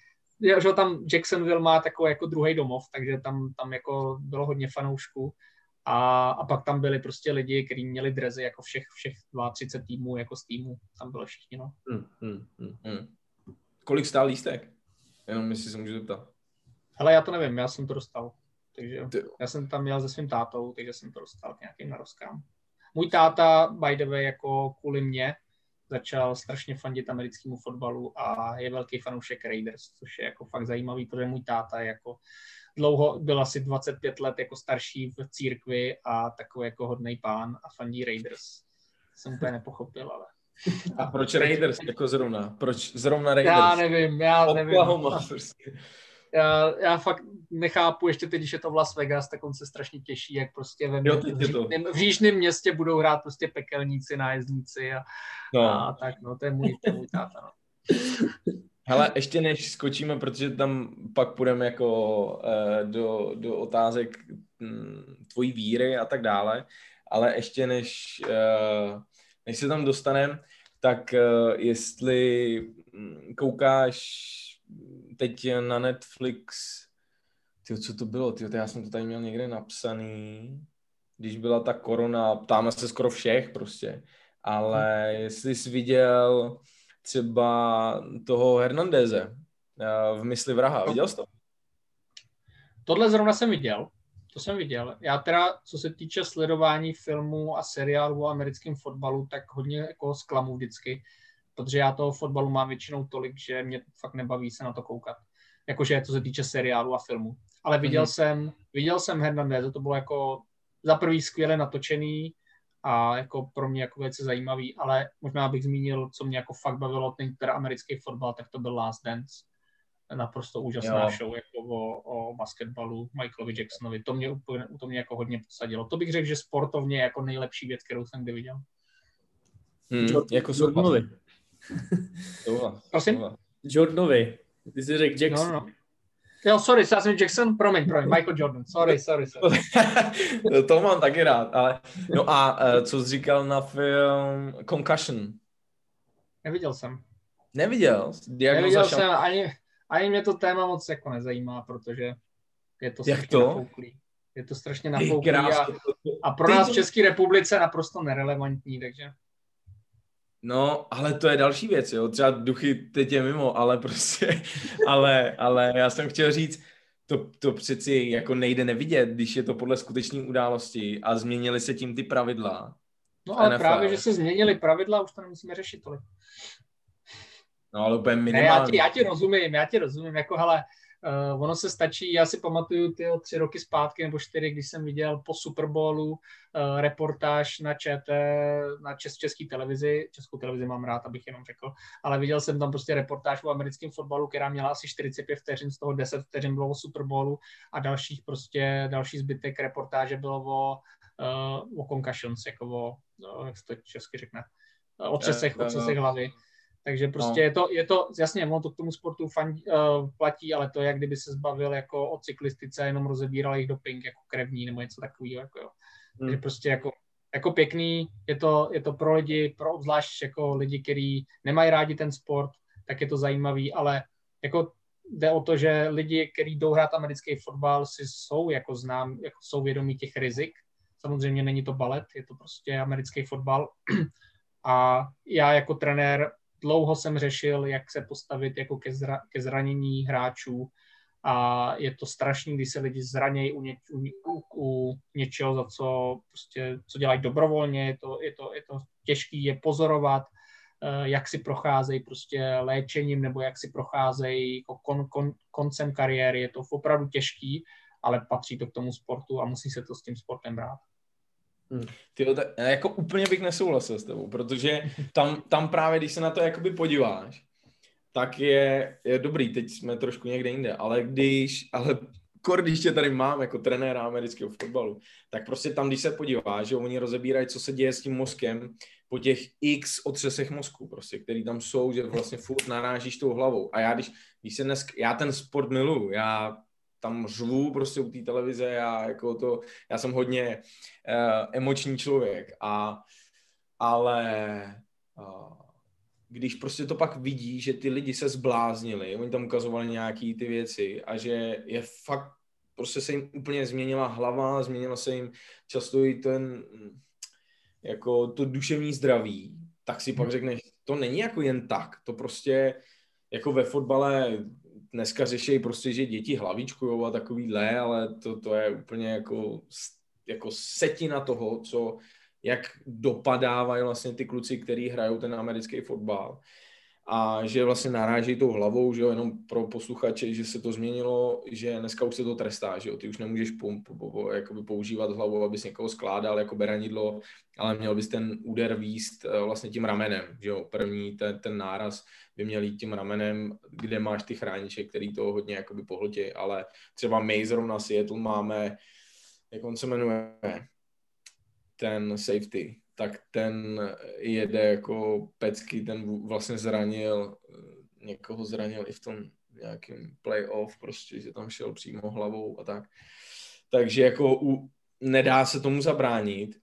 že tam Jacksonville má takový jako druhý domov, takže tam, tam jako bylo hodně fanoušků a, a pak tam byli prostě lidi, kteří měli drezy jako všech, všech 32 týmů, jako z týmu, tam bylo všichni, no. Hmm, hmm, hmm, hmm. Kolik stál lístek? Jenom jestli se můžu zeptat. Hele, já to nevím, já jsem to dostal. Takže já jsem tam měl se svým tátou, takže jsem to dostal k nějakým narozkám. Můj táta, by the way, jako kvůli mě, začal strašně fandit americkému fotbalu a je velký fanoušek Raiders, což je jako fakt zajímavý, protože můj táta je jako dlouho, byl asi 25 let jako starší v církvi a takový jako hodný pán a fandí Raiders. Jsem úplně nepochopil, ale... A proč Raiders jako zrovna? Proč zrovna Raiders? Já nevím, já nevím. Prostě já, já fakt nechápu, ještě teď, když je to v Las Vegas, tak on se strašně těší, jak prostě ve jo, v, říšným, v městě budou hrát prostě pekelníci, nájezdníci a, no. a tak, no, to je můj, to je můj táta, no. Hele, ještě než skočíme, protože tam pak půjdeme jako uh, do, do otázek hm, tvojí víry a tak dále, ale ještě než, uh, než se tam dostaneme, tak uh, jestli hm, koukáš teď na Netflix, tyjo, co to bylo, tyjo, já jsem to tady měl někde napsaný, když byla ta korona, ptáme se skoro všech prostě, ale jestli jsi viděl třeba toho Hernandeze, v mysli vraha. Viděl jsi to? Tohle zrovna jsem viděl. To jsem viděl. Já teda, co se týče sledování filmů a seriálů o americkém fotbalu, tak hodně jako zklamu vždycky, protože já toho fotbalu mám většinou tolik, že mě fakt nebaví se na to koukat. Jakože to se týče seriálu a filmu. Ale viděl mm-hmm. jsem, viděl jsem Hernandez, to bylo jako za prvý skvěle natočený a jako pro mě jako velice zajímavý, ale možná bych zmínil, co mě jako fakt bavilo, ten teda americký fotbal, tak to byl Last Dance naprosto úžasná jo. show jako o, o basketbalu Michaelovi Jacksonovi. To mě, úplně, to mě jako hodně posadilo. To bych řekl, že sportovně jako nejlepší věc, kterou jsem kdy viděl. Hmm, Jordan, jako Jordanovi. Prosím? Jordanovi. Ty jsi řekl Jackson. No, no. Jo, sorry, já jsem Jackson, promiň, promiň, Michael Jordan, sorry, sorry, sorry. to mám taky rád, ale no a uh, co jsi říkal na film Concussion? Neviděl jsem. Neviděl? Diagnoza Neviděl šam... jsem ani, ani mě to téma moc jako nezajímá, protože je to Jak to? nafouklý. Je to strašně nafouklý a, a pro nás v České republice naprosto nerelevantní, takže... No, ale to je další věc, jo. Třeba duchy teď je mimo, ale prostě, ale, ale já jsem chtěl říct, to, to přeci jako nejde nevidět, když je to podle skutečné události a změnili se tím ty pravidla. No ale NFL. právě, že se změnily pravidla, už to nemusíme řešit tolik. No ale úplně minimálně. Ne, já, ti, já ti rozumím, já ti rozumím, jako hele, uh, ono se stačí, já si pamatuju ty tři roky zpátky nebo čtyři, když jsem viděl po Super Bowlu uh, reportáž na ČT, na čes, české televizi, českou televizi mám rád, abych jenom řekl, ale viděl jsem tam prostě reportáž o americkém fotbalu, která měla asi 45 vteřin, z toho 10 vteřin bylo o Super Bowlu a dalších prostě, další zbytek reportáže bylo o, uh, o concussions, jako o, no, jak se to česky řekne, o třesech, o třesech hlavy. Takže prostě no. je, to, je to, jasně, ono to k tomu sportu fan, uh, platí, ale to je, jak kdyby se zbavil jako o cyklistice, jenom rozebíral jejich doping jako krevní nebo něco takového. Jako, jo. Hmm. Takže prostě jako, jako pěkný, je to, je to pro lidi, pro obzvlášť jako lidi, kteří nemají rádi ten sport, tak je to zajímavý, ale jako jde o to, že lidi, kteří jdou hrát americký fotbal, si jsou jako znám, jako jsou vědomí těch rizik. Samozřejmě není to balet, je to prostě americký fotbal. A já jako trenér dlouho jsem řešil, jak se postavit jako ke, zra, ke zranění hráčů a je to strašný, když se lidi zranějí u, ně, u, u, u něčeho, za co, prostě, co dělají dobrovolně, je to, je to, je to těžký je pozorovat, eh, jak si procházejí prostě léčením nebo jak si procházejí jako kon, kon, koncem kariéry. Je to opravdu těžký, ale patří to k tomu sportu a musí se to s tím sportem brát. Hmm. Tyjo, tak, jako úplně bych nesouhlasil s tebou, protože tam, tam právě, když se na to jakoby podíváš, tak je, je dobrý, teď jsme trošku někde jinde, ale když, ale kor, když tě tady mám jako trenéra amerického fotbalu, tak prostě tam, když se podíváš, že oni rozebírají, co se děje s tím mozkem po těch x otřesech mozku, prostě, který tam jsou, že vlastně furt narážíš tou hlavou. A já, když, když se dnes, já ten sport miluju, já tam řvu prostě u té televize, já jako to, já jsem hodně uh, emoční člověk a ale uh, když prostě to pak vidí, že ty lidi se zbláznili, oni tam ukazovali nějaký ty věci a že je fakt, prostě se jim úplně změnila hlava, změnila se jim často i ten, jako to duševní zdraví, tak si pak hmm. řekneš, to není jako jen tak, to prostě jako ve fotbale dneska řeší prostě, že děti hlavičkujou a takovýhle, ale to, to je úplně jako, jako setina toho, co, jak dopadávají vlastně ty kluci, kteří hrajou ten americký fotbal a že vlastně naráží tou hlavou, že jo, jenom pro posluchače, že se to změnilo, že dneska už se to trestá, že jo, ty už nemůžeš pou, pou, pou, jakoby používat hlavu, abys někoho skládal jako beranidlo, ale měl bys ten úder výst eh, vlastně tím ramenem, že jo, první ten, ten náraz by měl jít tím ramenem, kde máš ty chrániče, který to hodně jakoby pohltí, ale třeba my zrovna Seattle máme, jak on se jmenuje, ten safety, tak ten jede jako pecky, ten vlastně zranil, někoho zranil i v tom nějakým playoff, prostě, že tam šel přímo hlavou a tak. Takže jako u, nedá se tomu zabránit,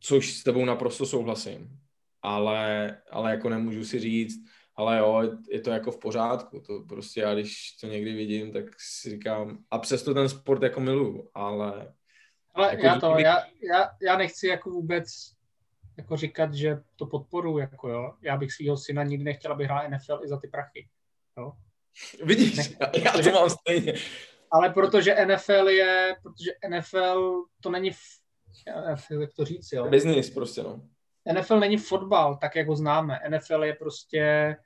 což s tebou naprosto souhlasím, ale, ale jako nemůžu si říct, ale jo, je to jako v pořádku, to prostě já když to někdy vidím, tak si říkám, a přesto ten sport jako miluju, ale ale jako já to, kdyby... já, já, já nechci jako vůbec jako říkat, že to podporu, jako jo. Já bych svého syna nikdy nechtěl, aby hrál NFL i za ty prachy, jo. Vidíš, ne, já to mám stejně. Ale protože NFL je, protože NFL to není, jak to říct, jo? Business prostě, no. NFL není fotbal, tak jak ho známe. NFL je prostě,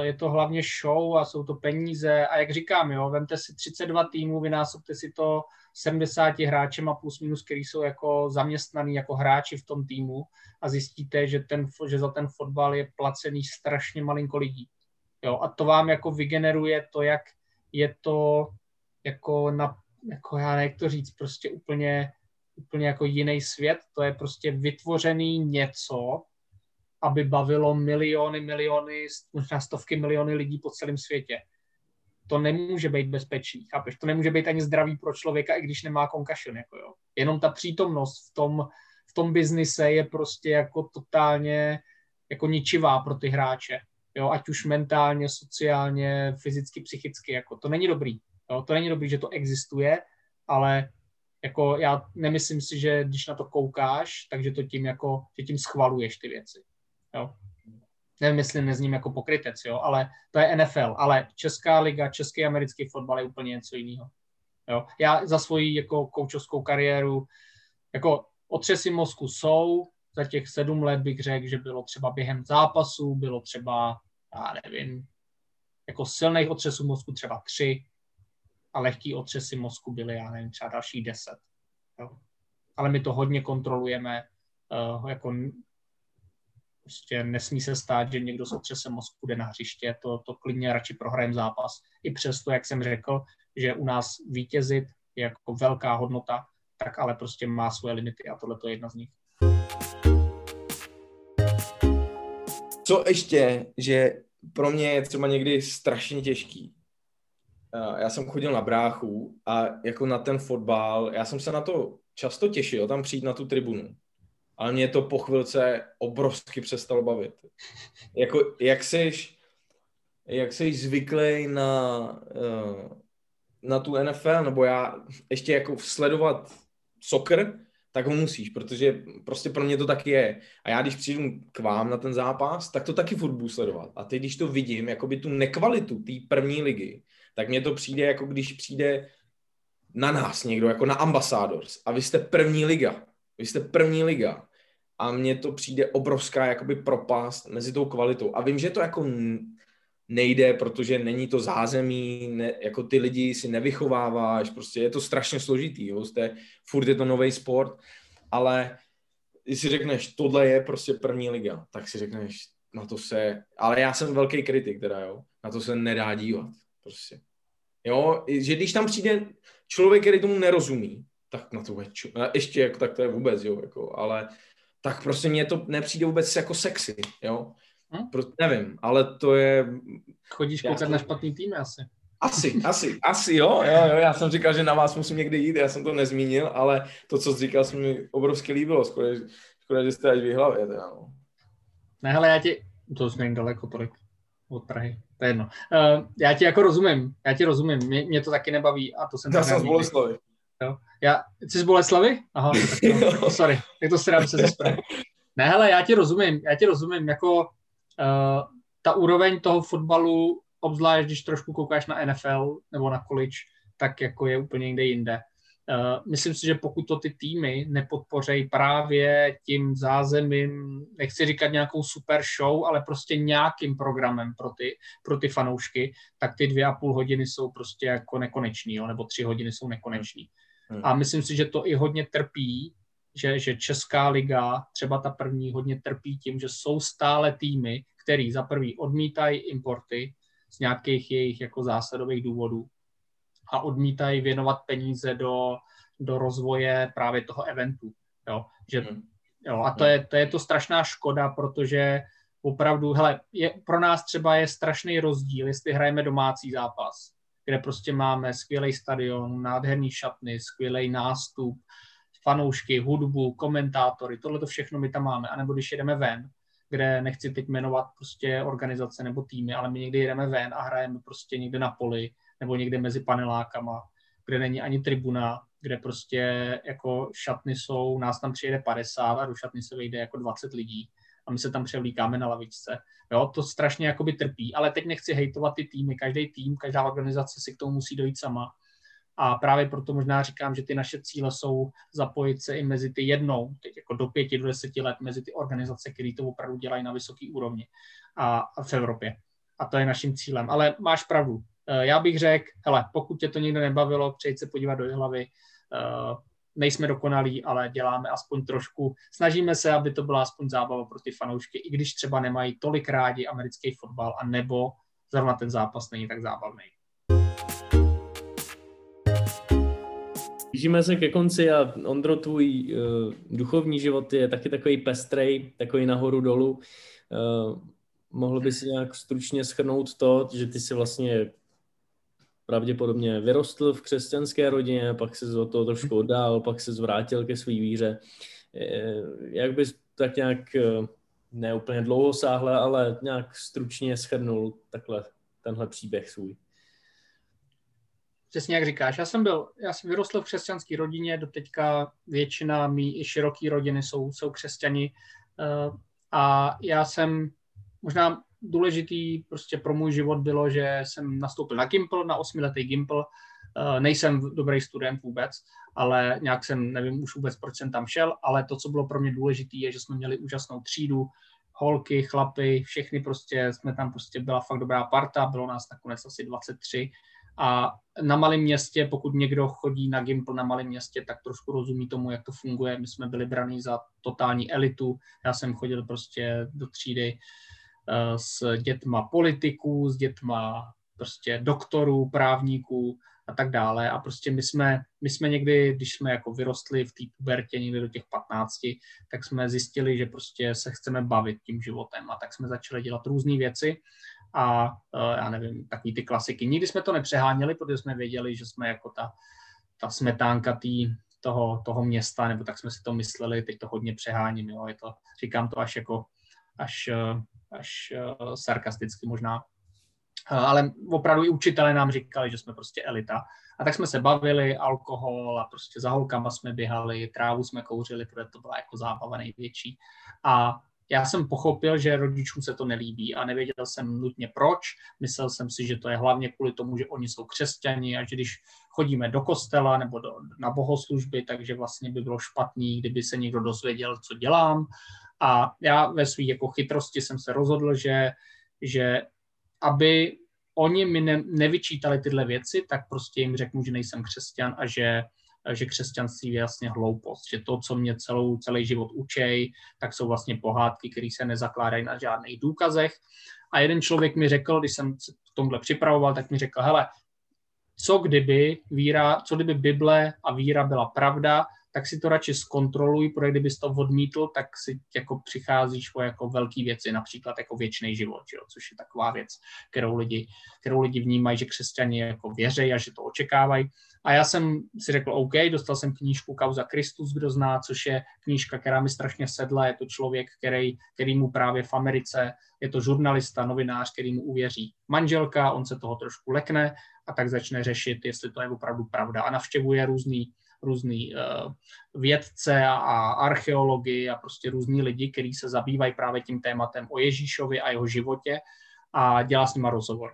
je to hlavně show a jsou to peníze a jak říkám, jo, vemte si 32 týmů, vynásobte si to 70 hráčem a plus minus, který jsou jako zaměstnaný jako hráči v tom týmu a zjistíte, že, ten, že za ten fotbal je placený strašně malinko lidí. Jo, a to vám jako vygeneruje to, jak je to jako na, jako já nevím, jak to říct, prostě úplně, úplně jako jiný svět. To je prostě vytvořený něco, aby bavilo miliony, miliony, možná stovky miliony lidí po celém světě. To nemůže být bezpečí, chápeš? To nemůže být ani zdravý pro člověka, i když nemá concussion, jako jo. Jenom ta přítomnost v tom, v tom biznise je prostě jako totálně jako ničivá pro ty hráče. Jo, ať už mentálně, sociálně, fyzicky, psychicky, jako to není dobrý. Jo, to není dobrý, že to existuje, ale jako já nemyslím si, že když na to koukáš, takže to tím jako, že tím schvaluješ ty věci. Jo. Nevím, jestli nezním jako pokrytec, jo, ale to je NFL, ale Česká liga, český americký fotbal je úplně něco jiného. Jo. Já za svoji jako koučovskou kariéru, jako otřesy mozku jsou, za těch sedm let bych řekl, že bylo třeba během zápasu, bylo třeba, já nevím, jako silných otřesů mozku třeba tři, a lehký otřesy mozku byly, já nevím, třeba další deset. Jo. Ale my to hodně kontrolujeme, uh, jako prostě nesmí se stát, že někdo s otřesem mozku jde na hřiště, to, to klidně radši prohrajem zápas. I přesto, jak jsem řekl, že u nás vítězit je jako velká hodnota, tak ale prostě má svoje limity a tohle je jedna z nich. Co ještě, že pro mě je třeba někdy strašně těžký, já jsem chodil na bráchu a jako na ten fotbal, já jsem se na to často těšil, tam přijít na tu tribunu. Ale mě to po chvilce obrovsky přestalo bavit. Jako, jak jsi, jak jsi zvyklý na, eh, na tu NFL, nebo já ještě jako sledovat soccer, tak ho musíš, protože prostě pro mě to taky je. A já když přijdu k vám na ten zápas, tak to taky furt budu sledovat. A teď, když to vidím, jakoby tu nekvalitu té první ligy, tak mně to přijde, jako když přijde na nás někdo, jako na Ambassadors a vy jste první liga. Vy jste první liga. A mně to přijde obrovská jakoby propast mezi tou kvalitou. A vím, že to jako nejde, protože není to zázemí, ne, jako ty lidi si nevychováváš, prostě je to strašně složitý, jo, jste, furt je to nový sport, ale když si řekneš, tohle je prostě první liga, tak si řekneš, na to se, ale já jsem velký kritik teda, jo, na to se nedá dívat. Prostě. Jo, že když tam přijde člověk, který tomu nerozumí, tak na to bude ču... ještě jako, tak to je vůbec, jo, jako, ale tak prostě mně to nepřijde vůbec jako sexy, jo. Hm? Pro, nevím, ale to je... Chodíš koukat jsem... na špatný tým asi. Asi, asi, asi jo, jo, jo, já jsem říkal, že na vás musím někdy jít, já jsem to nezmínil, ale to, co jsi říkal, se mi obrovsky líbilo, skoro, skoro že jste až v hlavě, teda, no. Ne, hele, já ti, to není daleko tolik od Prahy, to je jedno. Uh, já ti jako rozumím, já ti rozumím, mě, mě to taky nebaví a to jsem... Já jsem z Boleslavy. Jo. Já, jsi z Boleslavy? Aha, tak to, sorry, tak to dám se ze Ne, hele, já ti rozumím, já ti rozumím, jako uh, ta úroveň toho fotbalu, obzvlášť když trošku koukáš na NFL nebo na college, tak jako je úplně někde jinde. Eh, myslím si, že pokud to ty týmy nepodpořejí právě tím zázemím, nechci říkat nějakou super show, ale prostě nějakým programem pro ty, pro ty fanoušky, tak ty dvě a půl hodiny jsou prostě jako nekonečný, jo, nebo tři hodiny jsou nekonečný. Hmm. A myslím si, že to i hodně trpí, že, že Česká liga, třeba ta první, hodně trpí tím, že jsou stále týmy, který za prvý odmítají importy z nějakých jejich jako zásadových důvodů a odmítají věnovat peníze do, do rozvoje právě toho eventu. Jo? Že, hmm. jo, a to je, to je to strašná škoda, protože opravdu, hele, je, pro nás třeba je strašný rozdíl, jestli hrajeme domácí zápas, kde prostě máme skvělý stadion, nádherný šatny, skvělý nástup, fanoušky, hudbu, komentátory, tohle to všechno my tam máme, anebo když jedeme ven, kde nechci teď jmenovat prostě organizace nebo týmy, ale my někdy jedeme ven a hrajeme prostě někde na poli, nebo někde mezi panelákama, kde není ani tribuna, kde prostě jako šatny jsou, nás tam přijede 50 a do šatny se vejde jako 20 lidí a my se tam převlíkáme na lavičce. Jo, to strašně jakoby trpí, ale teď nechci hejtovat ty týmy, každý tým, každá organizace si k tomu musí dojít sama. A právě proto možná říkám, že ty naše cíle jsou zapojit se i mezi ty jednou, teď jako do pěti, do deseti let, mezi ty organizace, které to opravdu dělají na vysoké úrovni a, a v Evropě. A to je naším cílem. Ale máš pravdu. Eh, já bych řekl, hele, pokud tě to někdo nebavilo, přejď se podívat do hlavy. Eh, nejsme dokonalí, ale děláme aspoň trošku. Snažíme se, aby to byla aspoň zábava pro ty fanoušky, i když třeba nemají tolik rádi americký fotbal, a nebo zrovna ten zápas není tak zábavný. Blížíme se ke konci a Ondro, tvůj uh, duchovní život je taky takový pestrej, takový nahoru dolů. Uh, mohl by si nějak stručně schrnout to, že ty si vlastně pravděpodobně vyrostl v křesťanské rodině, pak se od toho trošku oddál, pak se zvrátil ke své víře. Uh, jak bys tak nějak, uh, ne úplně dlouhosáhle, ale nějak stručně schrnul takhle tenhle příběh svůj? přesně jak říkáš, já jsem byl, já jsem vyrostl v křesťanské rodině, do teďka většina mý i široký rodiny jsou, jsou křesťani uh, a já jsem, možná důležitý prostě pro můj život bylo, že jsem nastoupil na Gimple, na osmiletý Gimple, uh, nejsem dobrý student vůbec, ale nějak jsem, nevím už vůbec, proč jsem tam šel, ale to, co bylo pro mě důležité, je, že jsme měli úžasnou třídu, holky, chlapy, všechny prostě, jsme tam prostě byla fakt dobrá parta, bylo nás nakonec asi 23 a na malém městě, pokud někdo chodí na Gimple na malém městě, tak trošku rozumí tomu, jak to funguje. My jsme byli braní za totální elitu. Já jsem chodil prostě do třídy uh, s dětma politiků, s dětma prostě doktorů, právníků a tak dále. A prostě my jsme, my jsme někdy, když jsme jako vyrostli v té pubertě někdy do těch 15, tak jsme zjistili, že prostě se chceme bavit tím životem a tak jsme začali dělat různé věci a uh, já nevím, takový ty klasiky. Nikdy jsme to nepřeháněli, protože jsme věděli, že jsme jako ta, ta smetánka tý, toho, toho města, nebo tak jsme si to mysleli, teď to hodně přeháním, jo, je to, říkám to až jako, až, eh, až uh, sarkasticky možná, ale opravdu i učitelé nám říkali, že jsme prostě elita. A tak jsme se bavili, alkohol a prostě za holkama jsme běhali, trávu jsme kouřili, protože to byla jako zábava největší. A já jsem pochopil, že rodičům se to nelíbí a nevěděl jsem nutně proč. Myslel jsem si, že to je hlavně kvůli tomu, že oni jsou křesťani a že když chodíme do kostela nebo do, na bohoslužby, takže vlastně by bylo špatný, kdyby se někdo dozvěděl, co dělám. A já ve své jako chytrosti jsem se rozhodl, že, že aby oni mi ne, nevyčítali tyhle věci, tak prostě jim řeknu, že nejsem křesťan a že že křesťanství je vlastně hloupost, že to, co mě celou, celý život učej, tak jsou vlastně pohádky, které se nezakládají na žádných důkazech. A jeden člověk mi řekl, když jsem se v tomhle připravoval, tak mi řekl, hele, co kdyby víra, co kdyby Bible a víra byla pravda, tak si to radši zkontroluj, protože kdybys to odmítl, tak si jako přicházíš o jako velké věci, například jako věčný život, jo, což je taková věc, kterou lidi, kterou lidi vnímají, že křesťani jako věří a že to očekávají. A já jsem si řekl, OK, dostal jsem knížku Kauza Kristus, kdo zná, což je knížka, která mi strašně sedla. Je to člověk, který, který mu právě v Americe, je to žurnalista, novinář, který mu uvěří manželka, on se toho trošku lekne a tak začne řešit, jestli to je opravdu pravda. A navštěvuje různý, různý uh, vědce a, a archeologi a prostě různí lidi, kteří se zabývají právě tím tématem o Ježíšovi a jeho životě a dělá s nima rozhovor.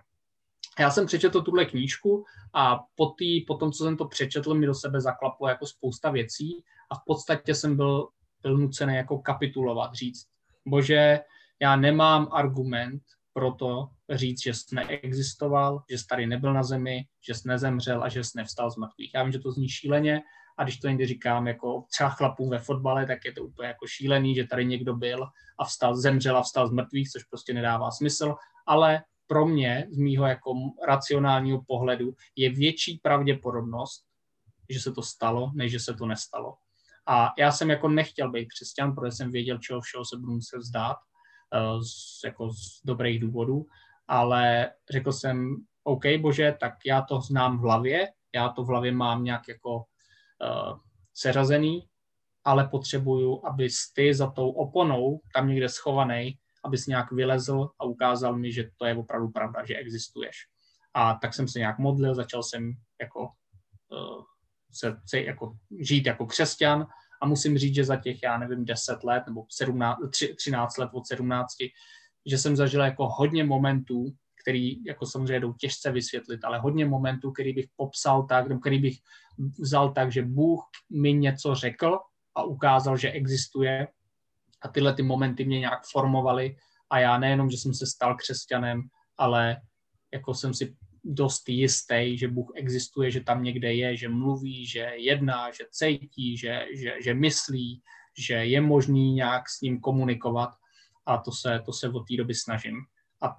Já jsem přečetl tuhle knížku a po, tý, po tom, co jsem to přečetl, mi do sebe zaklaplo jako spousta věcí a v podstatě jsem byl, byl nucený jako kapitulovat, říct, bože, já nemám argument pro to říct, že jsi neexistoval, že jsi tady nebyl na zemi, že jsi nezemřel a že jsi nevstal z mrtvých. Já vím, že to zní šíleně a když to někdy říkám jako třeba chlapům ve fotbale, tak je to úplně jako šílený, že tady někdo byl a vstal, zemřel a vstal z mrtvých, což prostě nedává smysl, ale pro mě, z mýho jako racionálního pohledu, je větší pravděpodobnost, že se to stalo, než že se to nestalo. A já jsem jako nechtěl být křesťan, protože jsem věděl, čeho všeho se budu muset vzdát, uh, z, jako z dobrých důvodů, ale řekl jsem, OK, bože, tak já to znám v hlavě, já to v hlavě mám nějak jako uh, seřazený, ale potřebuju, abys ty za tou oponou, tam někde schovaný, abys nějak vylezl a ukázal mi, že to je opravdu pravda, že existuješ. A tak jsem se nějak modlil, začal jsem jako, uh, se, se jako žít jako křesťan A musím říct, že za těch, já nevím, 10 let nebo 17, 13 let od 17, že jsem zažil jako hodně momentů, který jako samozřejmě jdou těžce vysvětlit, ale hodně momentů, který bych popsal tak, nebo který bych vzal tak, že Bůh mi něco řekl a ukázal, že existuje. A tyhle ty momenty mě nějak formovaly. A já nejenom, že jsem se stal křesťanem, ale jako jsem si dost jistý, že Bůh existuje, že tam někde je, že mluví, že jedná, že cítí, že, že, že myslí, že je možný nějak s ním komunikovat a to se, to se od té doby snažím. A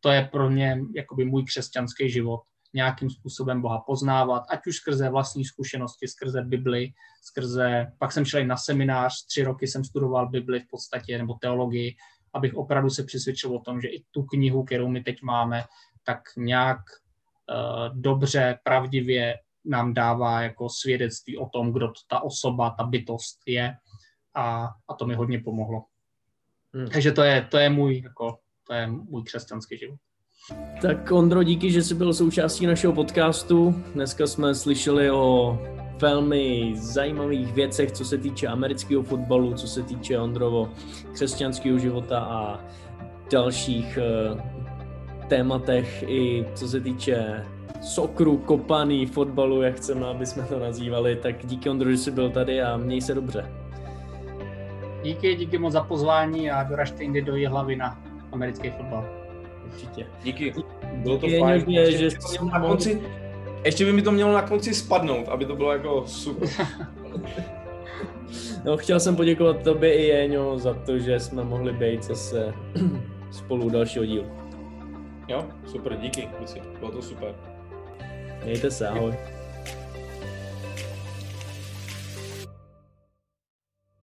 to je pro mě jakoby můj křesťanský život, nějakým způsobem Boha poznávat, ať už skrze vlastní zkušenosti, skrze Bibli, skrze, pak jsem šel na seminář, tři roky jsem studoval Bibli v podstatě, nebo teologii, abych opravdu se přesvědčil o tom, že i tu knihu, kterou my teď máme, tak nějak uh, dobře, pravdivě nám dává jako svědectví o tom, kdo ta osoba, ta bytost je a, a to mi hodně pomohlo. Hmm. Takže to je, to je můj, jako, to je můj křesťanský život. Tak Ondro, díky, že jsi byl součástí našeho podcastu. Dneska jsme slyšeli o velmi zajímavých věcech, co se týče amerického fotbalu, co se týče Ondrovo křesťanského života a dalších uh, tématech i co se týče sokru, kopaný, fotbalu, jak chceme, aby jsme to nazývali. Tak díky Ondro, že jsi byl tady a měj se dobře. Díky, díky moc za pozvání a doražte jindy do hlavy na americký fotbal. Určitě. Díky. Bylo to díky, fajn. Že, že jsi na konci, ještě by mi to mělo na konci spadnout, aby to bylo jako super. no, chtěl jsem poděkovat tobě i Jeňo za to, že jsme mohli být zase spolu dalšího dílu. Jo, super, díky, kluci, bylo to super. Mějte se, ahoj.